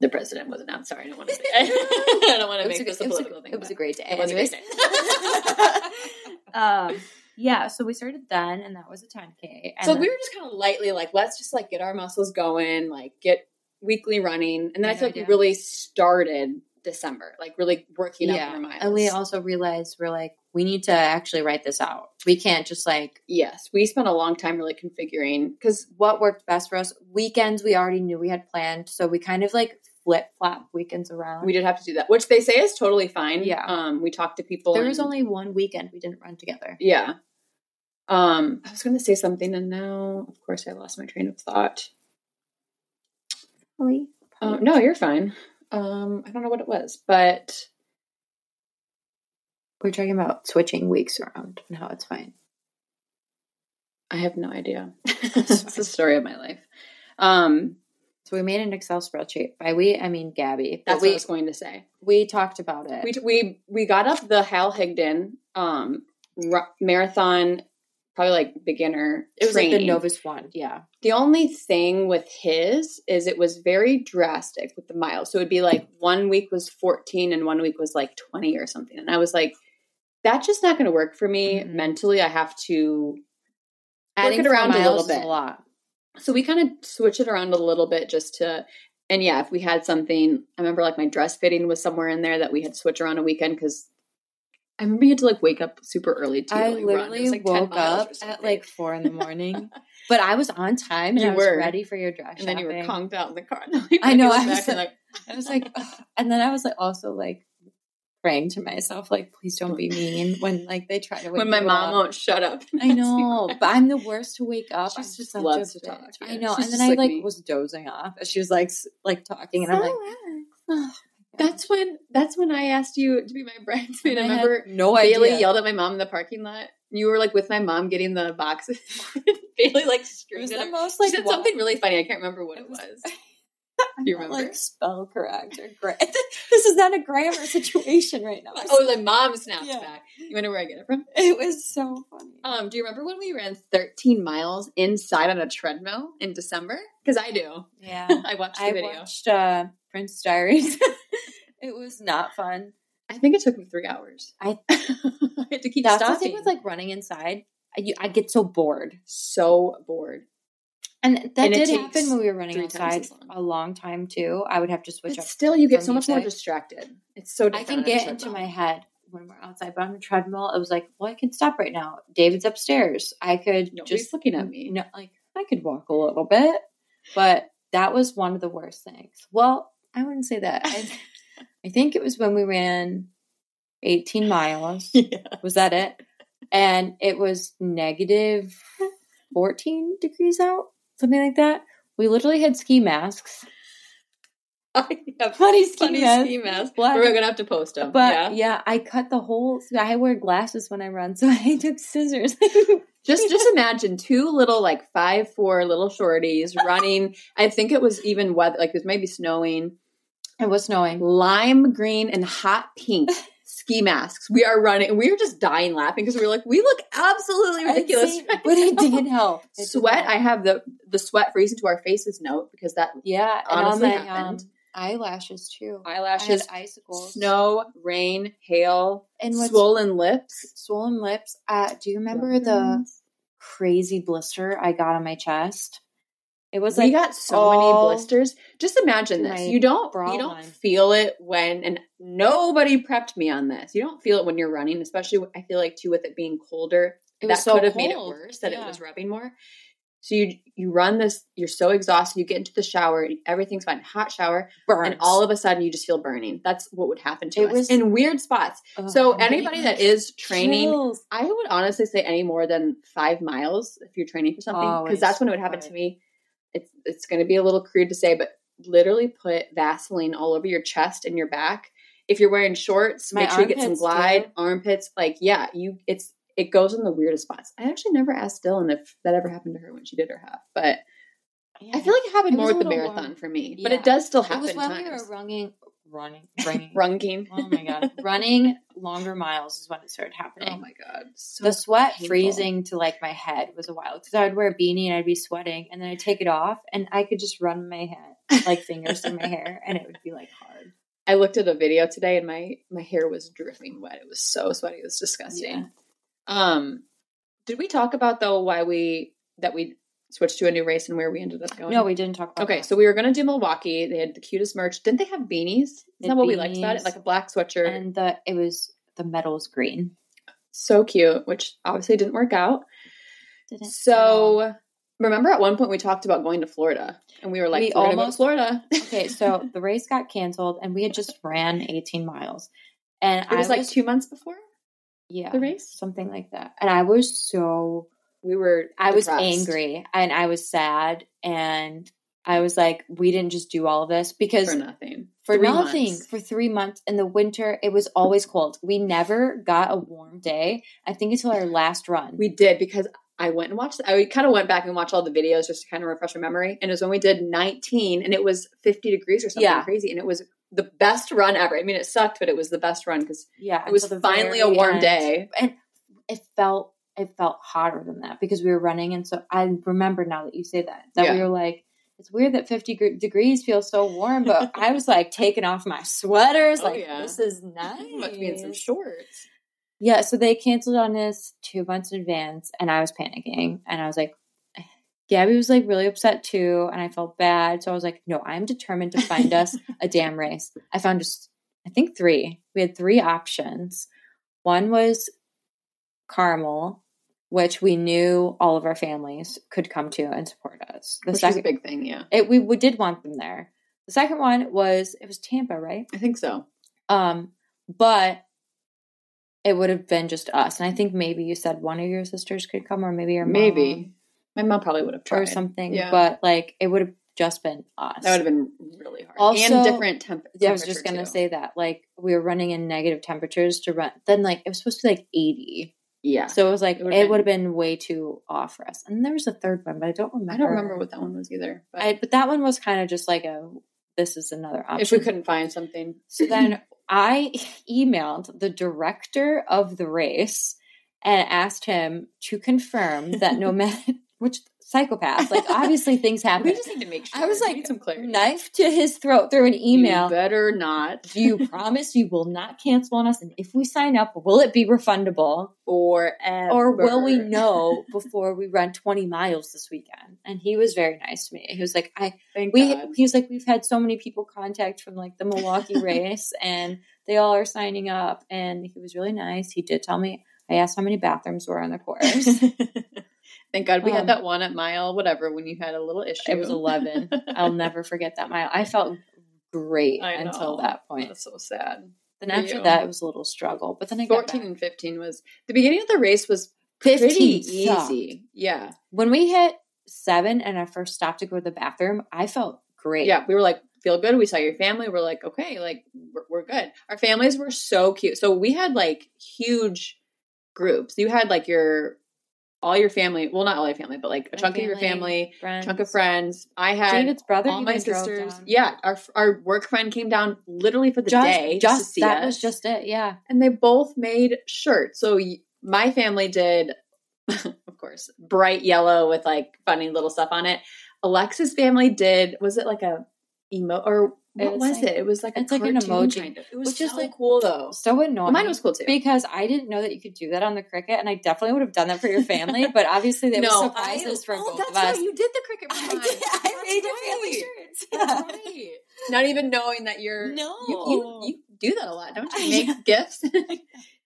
the president was announced. Sorry, I don't want to say I don't want to make a, this a it was a- political thing. it was a great day. it was a great Anyways. um, yeah, so we started then, and that was a 10K. And so then- we were just kind of lightly like, let's just like get our muscles going, like get weekly running. And then I feel like we really started December, like really working up our miles. And we also realized we're like, we need to actually write this out. We can't just like yes, we spent a long time really configuring because what worked best for us weekends we already knew we had planned, so we kind of like flip flop weekends around. we did have to do that, which they say is totally fine. Yeah. Um, we talked to people. there was and- only one weekend we didn't run together. Yeah. Um, I was going to say something, and now, of course, I lost my train of thought. Uh, no, you're fine. Um, I don't know what it was, but We're talking about switching weeks around and how it's fine. I have no idea. it's the story of my life. Um, So we made an Excel spreadsheet. By we, I mean Gabby. That's we what I was going to say. we talked about it. We we we got up the Hal Higdon um, ru- marathon probably like beginner. It was like the training. Novice one. Yeah. The only thing with his is it was very drastic with the miles. So it'd be like one week was 14 and one week was like 20 or something. And I was like, that's just not going to work for me Mhm. mentally. I have to. Adding it around a little bit. a lot. So we kind of switch it around a little bit just to. And yeah, if we had something, I remember like my dress fitting was somewhere in there that we had switch around a weekend because I remember you had to like wake up super early to I like. Literally was, like, woke up at like four in the morning, but I was on time and You I was were. ready for your dress and then you were conked out in the car. Then, I know, I was and, like- like, I was like, and then I was like, also like praying to myself, like, please don't be mean when like they try to wake when my mom up. won't shut up. I know, but I'm the worst to wake up. She just loves to talk. I know, She's and then I like like me. was dozing off. As she was like like talking, and I'm like, "Oh, That's when that's when I asked you to be my bridesmaid. I I remember no Bailey idea. yelled at my mom in the parking lot. You were like with my mom getting the boxes. Bailey like It screamed was at the her. most She like said wa- something really funny. I can't remember what it, It was. was- Do you remember? like spell correct or gra- This is not a grammar situation right now. oh, the mom snapped Yeah. back. You wonder where I get it from? It was so funny. Um, do you remember when we ran 13 miles inside on a treadmill in December? Because I do. yeah, I watched the I video. watched uh, Prince Diaries. It was not fun. I think it took me three hours. I- I had to keep That's stopping. the thing with like running inside. I, you, I get so bored, so bored. and that And did happen when we were running outside long. a long time too. I would have to switch But up. still, you get so much more distracted. It's so I can get into my head when we're outside, but on the treadmill, it was like, well, I can stop right now. David's upstairs. I could Nobody's just looking at me. No, like I could walk a little bit, but that was one of the worst things. Well, I wouldn't say that. I, I think it was when we ran 18 miles. yeah. Was that it? And it was negative 14 degrees out, something like that. We literally had ski masks. I have Funny ski funny mask. ski mask. Black. We're gonna have to post them. But yeah. yeah. I cut the whole. I wear glasses when I run, so I took scissors. Just just imagine two little like five four little shorties running. I think it was even weather like it was maybe snowing. It was snowing. Lime green and hot pink ski masks. We are running we were just dying laughing because we were like, we look absolutely ridiculous. I'd right but it did help. It did Sweat. help. I have the the sweat freezing to our faces note because that Yeah, and honestly on my um, eyelashes too. Eyelashes, icicles, snow, rain, hail, and swollen lips. swollen lips. Uh, do you remember the crazy blister I got on my chest? It was like we got so many blisters. Just imagine this. You don't you don't line. feel it when and nobody prepped me on this. You don't feel it when you're running, especially I feel like too with it being colder. it that was so could have made it worse that Yeah. it was rubbing more. So you you run this, you're so exhausted, you get into the shower, everything's fine, hot shower, burns. and all of a sudden you just feel burning. That's what would happen to It us was- in weird spots. Ugh, So anybody that is training, chills. I would honestly say any more than five miles if you're training for something, because that's when it would happen to me. It's it's going to be a little crude to say, but literally put Vaseline all over your chest and your back. If you're wearing shorts, My make sure you get some glide too. armpits. Like yeah, you it's it goes in the weirdest spots. I actually never asked Dylan if that ever happened to her when she did her half, but Yeah. I feel like it happened It more with the marathon warm. for me. But Yeah. it does still it happen was when times. we were running, running, running. Running. oh my god, running longer miles is when it started happening. Oh my god. So the sweat painful. freezing to like my head was a while because I would wear a beanie and I'd be sweating and then I'd take it off and I could just run my head like fingers through my hair and it would be like hard. I looked at a video today and my my hair was dripping wet. It was so sweaty. It was disgusting. Yeah. Um, did we talk about though why we that we switched to a new race and where we ended up going? No, we didn't talk about Okay, that. so we were gonna do Milwaukee. They had the cutest merch. Didn't they have beanies? Isn't that what we liked about it? Like a black sweatshirt. and the it was the metal's green. so cute, which obviously didn't work out. Didn't So remember at one point we talked about going to Florida and we were like, We we're to almost- Florida. okay, so the race got canceled and we had just ran 18 miles. And it was I like two months before yeah, the race. something like that. And I was so We were I was angry and I was sad and I was like, we didn't just do all of this because for nothing. for Three nothing months. for three months in the winter. It was always cold. We never got a warm day. I think until our last run. We did because I went and watched. I kind of went back and watched all the videos just to kind of refresh my memory. And it was when we did 19, and it was 50 degrees or something Yeah. crazy, and it was the best run ever. I mean, it sucked, but it was the best run because yeah, it was finally a warm end. day. and it felt it felt hotter than that because we were running. And so I remember now that you say that, that we were like, it's weird that 50 degrees feels so warm, but I was like taking off my sweaters. Oh, like, yeah. this is nice. Must be in some shorts. Yeah, so they canceled on us two months in advance, and I was panicking, and I was like, Gabby was like really upset too, and I felt bad. So I was like, no, I'm determined to find us a damn race. I found just, I think three. We had three options. One was Carmel, which we knew all of our families could come to and support us. The Which is a second, big thing, yeah. it, we, we did want them there. The second one was it was Tampa, right? I think so. Um, but it would have been just us. And I think maybe you said one of your sisters could come, or maybe your mom, Maybe. My mom probably would have tried. or something. Yeah. But like, it would have just been us. That would have been really hard. Also- and different temp- Yeah, I was just gonna too. say that. Like, we were running in negative temperatures to run. Then, like, it was supposed to be like eighty. Yeah. So it was like It would have been- been way too off for us. And there was a third one, but I don't remember. I don't remember what that one was either. But I, but that one was kind of just like a. This is another option. if we couldn't find something. So then I emailed the director of the race and asked him to confirm that no matter which psychopath, like obviously things happen. we just need to make sure. I was like, some clarity. knife to his throat through an email. You better not. Do you promise you will not cancel on us? And if we sign up, will it be refundable? Forever. Or will we know before we run 20 miles this weekend? And he was very nice to me. He was like, I Thank we God. he was like we've had so many people contact from like the Milwaukee race and they all are signing up and he was really nice. He did tell me I asked how many bathrooms were on the course. Thank God we Um, had that one at mile whatever when you had a little issue. it was 11. I'll never forget that mile. I felt great I until that point. That's so sad. Then after you. that it was a little struggle. But then I got 14 and 15 was the beginning of the race was pretty 15 sucked. easy. Yeah. When we hit 7 and I first stopped to go to the bathroom, I felt great. Yeah. We were like, feel good. We saw your family. We're like, okay, like we're, we're good. Our families were so cute. So we had like huge groups. You had like your, all your family, well, not all your family, but like a My chunk of your family, family, Friends. chunk of friends. I had David's brother all my sisters. Yeah. Our, our work friend came down literally for the just, day just to see that us. was just it. Yeah. and they both made shirts. So y- my family did, of course, bright yellow with like funny little stuff on it. Alexa's family did was it like a emo or It what was was, like- it? It was like a it's like an emoji, kind of. It was just so like, cool though. So annoying. Well, mine was cool too. because I didn't know that you could do that on the Cricut, and I definitely would have done that for your family. But obviously, there no, were surprises I, for oh, both that's of us. right. You did the Cricut. I did. I That's made your family shirts. That's right. Not even knowing that you're No. You, you you do that a lot, don't you? I Make gifts.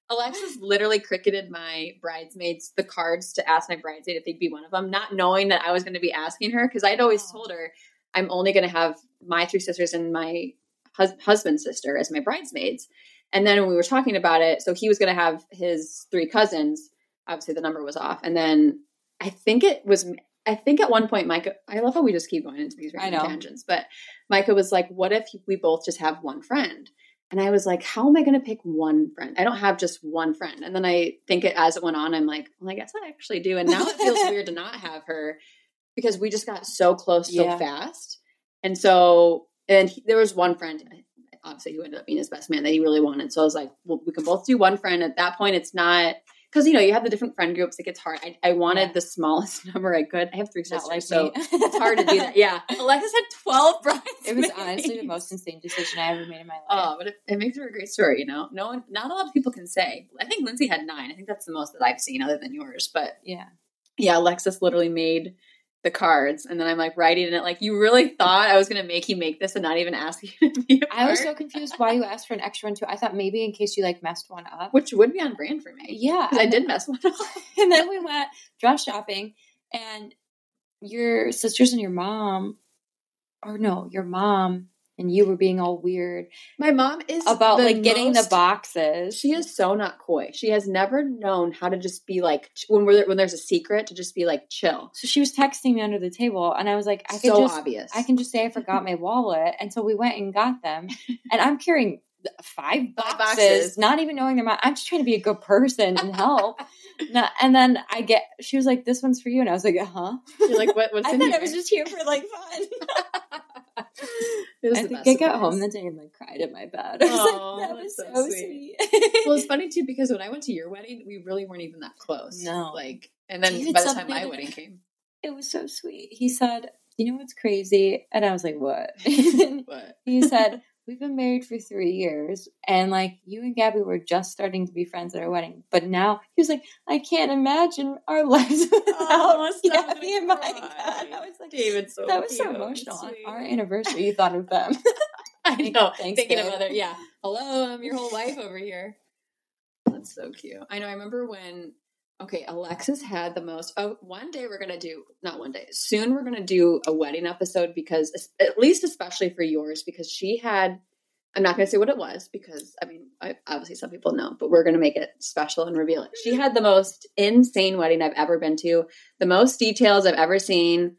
Alexis literally cricketed my bridesmaids the cards to ask my bridesmaid if they'd be one of them, not knowing that I was going to be asking her because I'd always Oh. told her I'm only going to have my three sisters and my hus- husband's sister as my bridesmaids. And then when we were talking about it, so he was going to have his three cousins. Obviously, the number was off, and then I think it was. I think at one point, Micah. I love how we just keep going into these random tangents, but Micah was like, "What if we both just have one friend?" And I was like, "How am I going to pick one friend? I don't have just one friend." And then I think it as it went on, I'm like, "Well, I guess I actually do." And now it feels weird to not have her because we just got so close so Yeah. fast, and so and he, there was one friend obviously who ended up being his best man that he really wanted. So I was like, well, we can both do one friend. At that point, it's not because you know you have the different friend groups. It gets hard. I, I wanted Yeah. the smallest number I could. I have three sisters, like so it's hard to do that. Yeah, Alexis had twelve brides. It was honestly the most insane decision I ever made in my oh, life. Oh, but it, it makes for a great story. You know, no one, not a lot of people can say. I think Lindsay had nine. I think that's the most that I've seen, other than yours. But yeah. yeah, Alexis literally made the cards, and then I'm like writing in it like, you really thought I was going to make you make this and not even ask you to be a I was so confused why you asked for an extra one too. I thought maybe in case you like messed one up. which would be on brand for me. Yeah. I did mess one up. and then we went dress shopping and your sisters and your mom or no your mom and you were being all weird My mom is about like getting the boxes She is so not coy. She has never known how to just be like when we're when there's a secret to just be like chill. so she was texting me under the table and i was like i could so just obvious. i can just say i forgot my wallet and so we went and got them and i'm carrying five boxes, boxes. not even knowing their mom i'm just trying to be a good person and help and then i get she was like this one's for you and i was like Uh huh You're like what? What's i in thought here? i was just here for like fun I the think I got surprise. home that day and like cried at my bed. I was like, that was so so sweet. sweet. well, it's funny too because when I went to your wedding, we really weren't even that close. No. like, and then David by the time my wedding came, it was so sweet. He said, "You know what's crazy?" And I was like, "What?" but he said, "We've been married for three years, and like you and Gabby were just starting to be friends at our wedding, but now he was like, I can't imagine our lives without Oh, Gabby and Mike." And I was like, David's so "That was so cute. emotional." On our anniversary, you thought of them. I know. Thanks, thinking of other, yeah. Hello, I'm your whole wife over here. That's so cute. I know. I remember when. Okay, Alexis had the most. Oh, one day we're gonna do not one day. Soon we're gonna do a wedding episode because, at least especially for yours, because she had. I'm not gonna say what it was because I mean, I, obviously some people know, but we're gonna make it special and reveal it. She had the most insane wedding I've ever been to. The most details I've ever seen.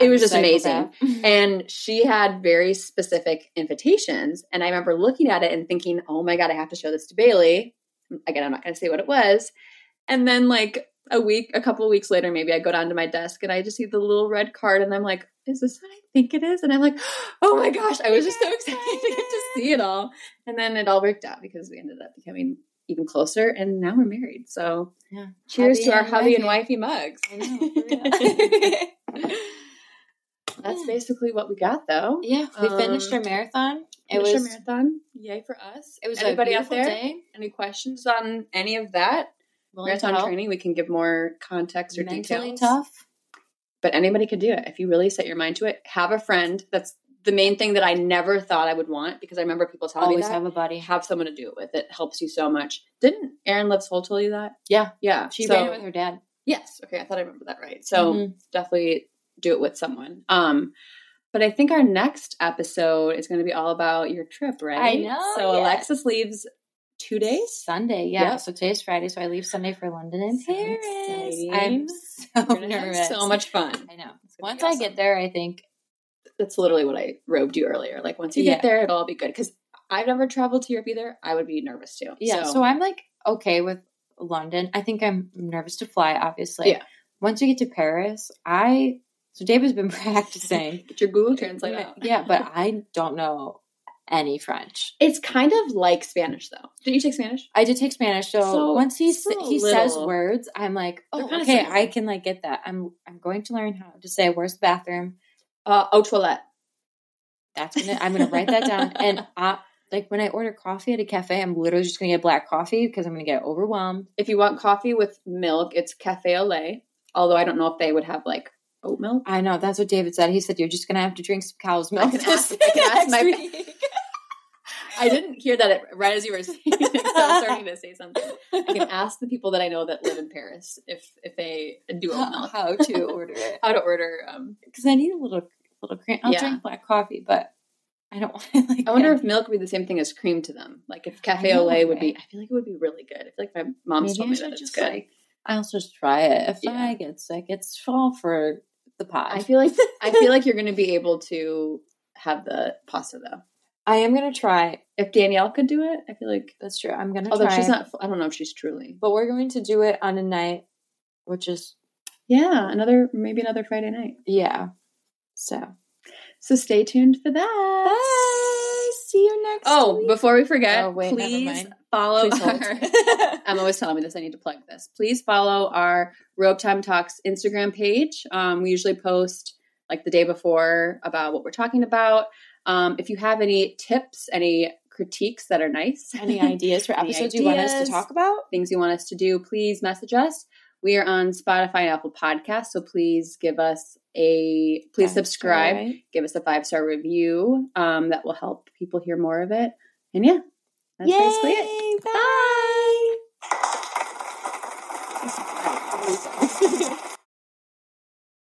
It was just amazing and she had very specific invitations and i remember looking at it and thinking oh my god i have to show this to bailey again i'm not going to say what it was and then like a week a couple of weeks later maybe i go down to my desk and i just see the little red card and i'm like is this what i think it is and i'm like oh my gosh i was just so excited to get to see it all and then it all worked out because we ended up becoming even closer and now we're married so Yeah. cheers Hubby to our and hubby and wifey. wifey mugs I know, that's basically what we got though yeah, we finished Um, our marathon. It Finished was marathon. Yay for us. it was Everybody a out beautiful there. day. Any questions on any of that? Marathon help. training, we can give more context or mentally details. tough. But anybody could do it if you really set your mind to it. Have a friend. That's the main thing that I never thought I would want because I remember people telling Always me that. have a buddy. have someone to do it with. It helps you so much. Didn't Erin Lives Whole tell you that? Yeah. Yeah. She so, ran it with her dad. Yes. Okay. I thought I remember that right. So Mhm. definitely do it with someone. Um, but I think our next episode is going to be all about your trip, right? I know, So yeah. Alexis leaves two days. Sunday, yeah. Yep. So today's Friday, so I leave Sunday for London and So Paris. exciting. I'm so We're gonna have nervous. so much fun. I know. Once I get there, I think That's literally what I robed you earlier. Like once you Yeah. get there, it'll all be good. Because I've never traveled to Europe either. I would be nervous too. yeah. So, I'm like okay with London. I think I'm nervous to fly. Obviously, Yeah. Once you get to Paris, I so David's been practicing. get your Google Translate out. yeah, but I don't know any French. It's kind of like Spanish though. Did you take Spanish? I did take Spanish, so, So, once he still sa- a he says words, I'm like, oh, okay, similar. I can like get that. I'm I'm going to learn how to say where's the bathroom. Uh, au toilette. That's gonna I'm gonna write that down. And I, like when I order coffee at a cafe, I'm literally just gonna get black coffee because I'm gonna get overwhelmed. If you want coffee with milk, it's cafe au lait. Although I don't know if they would have like oat milk. I know that's what David said. He said you're just gonna have to drink some cow's I milk. can this ask- I can ask my- week. I didn't hear that right as you were saying it. So I was starting to say something. I can ask the people that I know that live in Paris if if they do oat how, milk. how to order it How to order? Um, because I need a little little cream. I'll Yeah. drink black coffee, but I don't want to like. I wonder if milk would be the same thing as cream to them. Like if cafe au lait would be. I feel like it would be really good. I feel like my mom's maybe told I me that it's good. like I'll just try it. If Yeah. I get sick, it's all for the pot. I feel like I feel like you're going to be able to have the pasta though. I am gonna try. If Danielle could do it, I feel like. That's true. I'm gonna Although try. she's not, I don't know if she's truly. but we're going to do it on a night, which is Yeah, another maybe another Friday night. yeah. So So stay tuned for that. bye. See you next. Oh, week. before we forget, Oh, wait, never please mind. Follow our. Emma was telling me this. I need to plug this. Please follow our Robe Time Talks Instagram page. Um, we usually post like the day before about what we're talking about. Um, if you have any tips, any critiques that are nice, Any ideas for episodes you want us to talk about? things you want us to do, please message us. We are on Spotify and Apple Podcasts, so please give us a please Five subscribe, star, give us a five star review. Um, that will help people hear more of it. And yeah, that's Yay, basically it. Bye.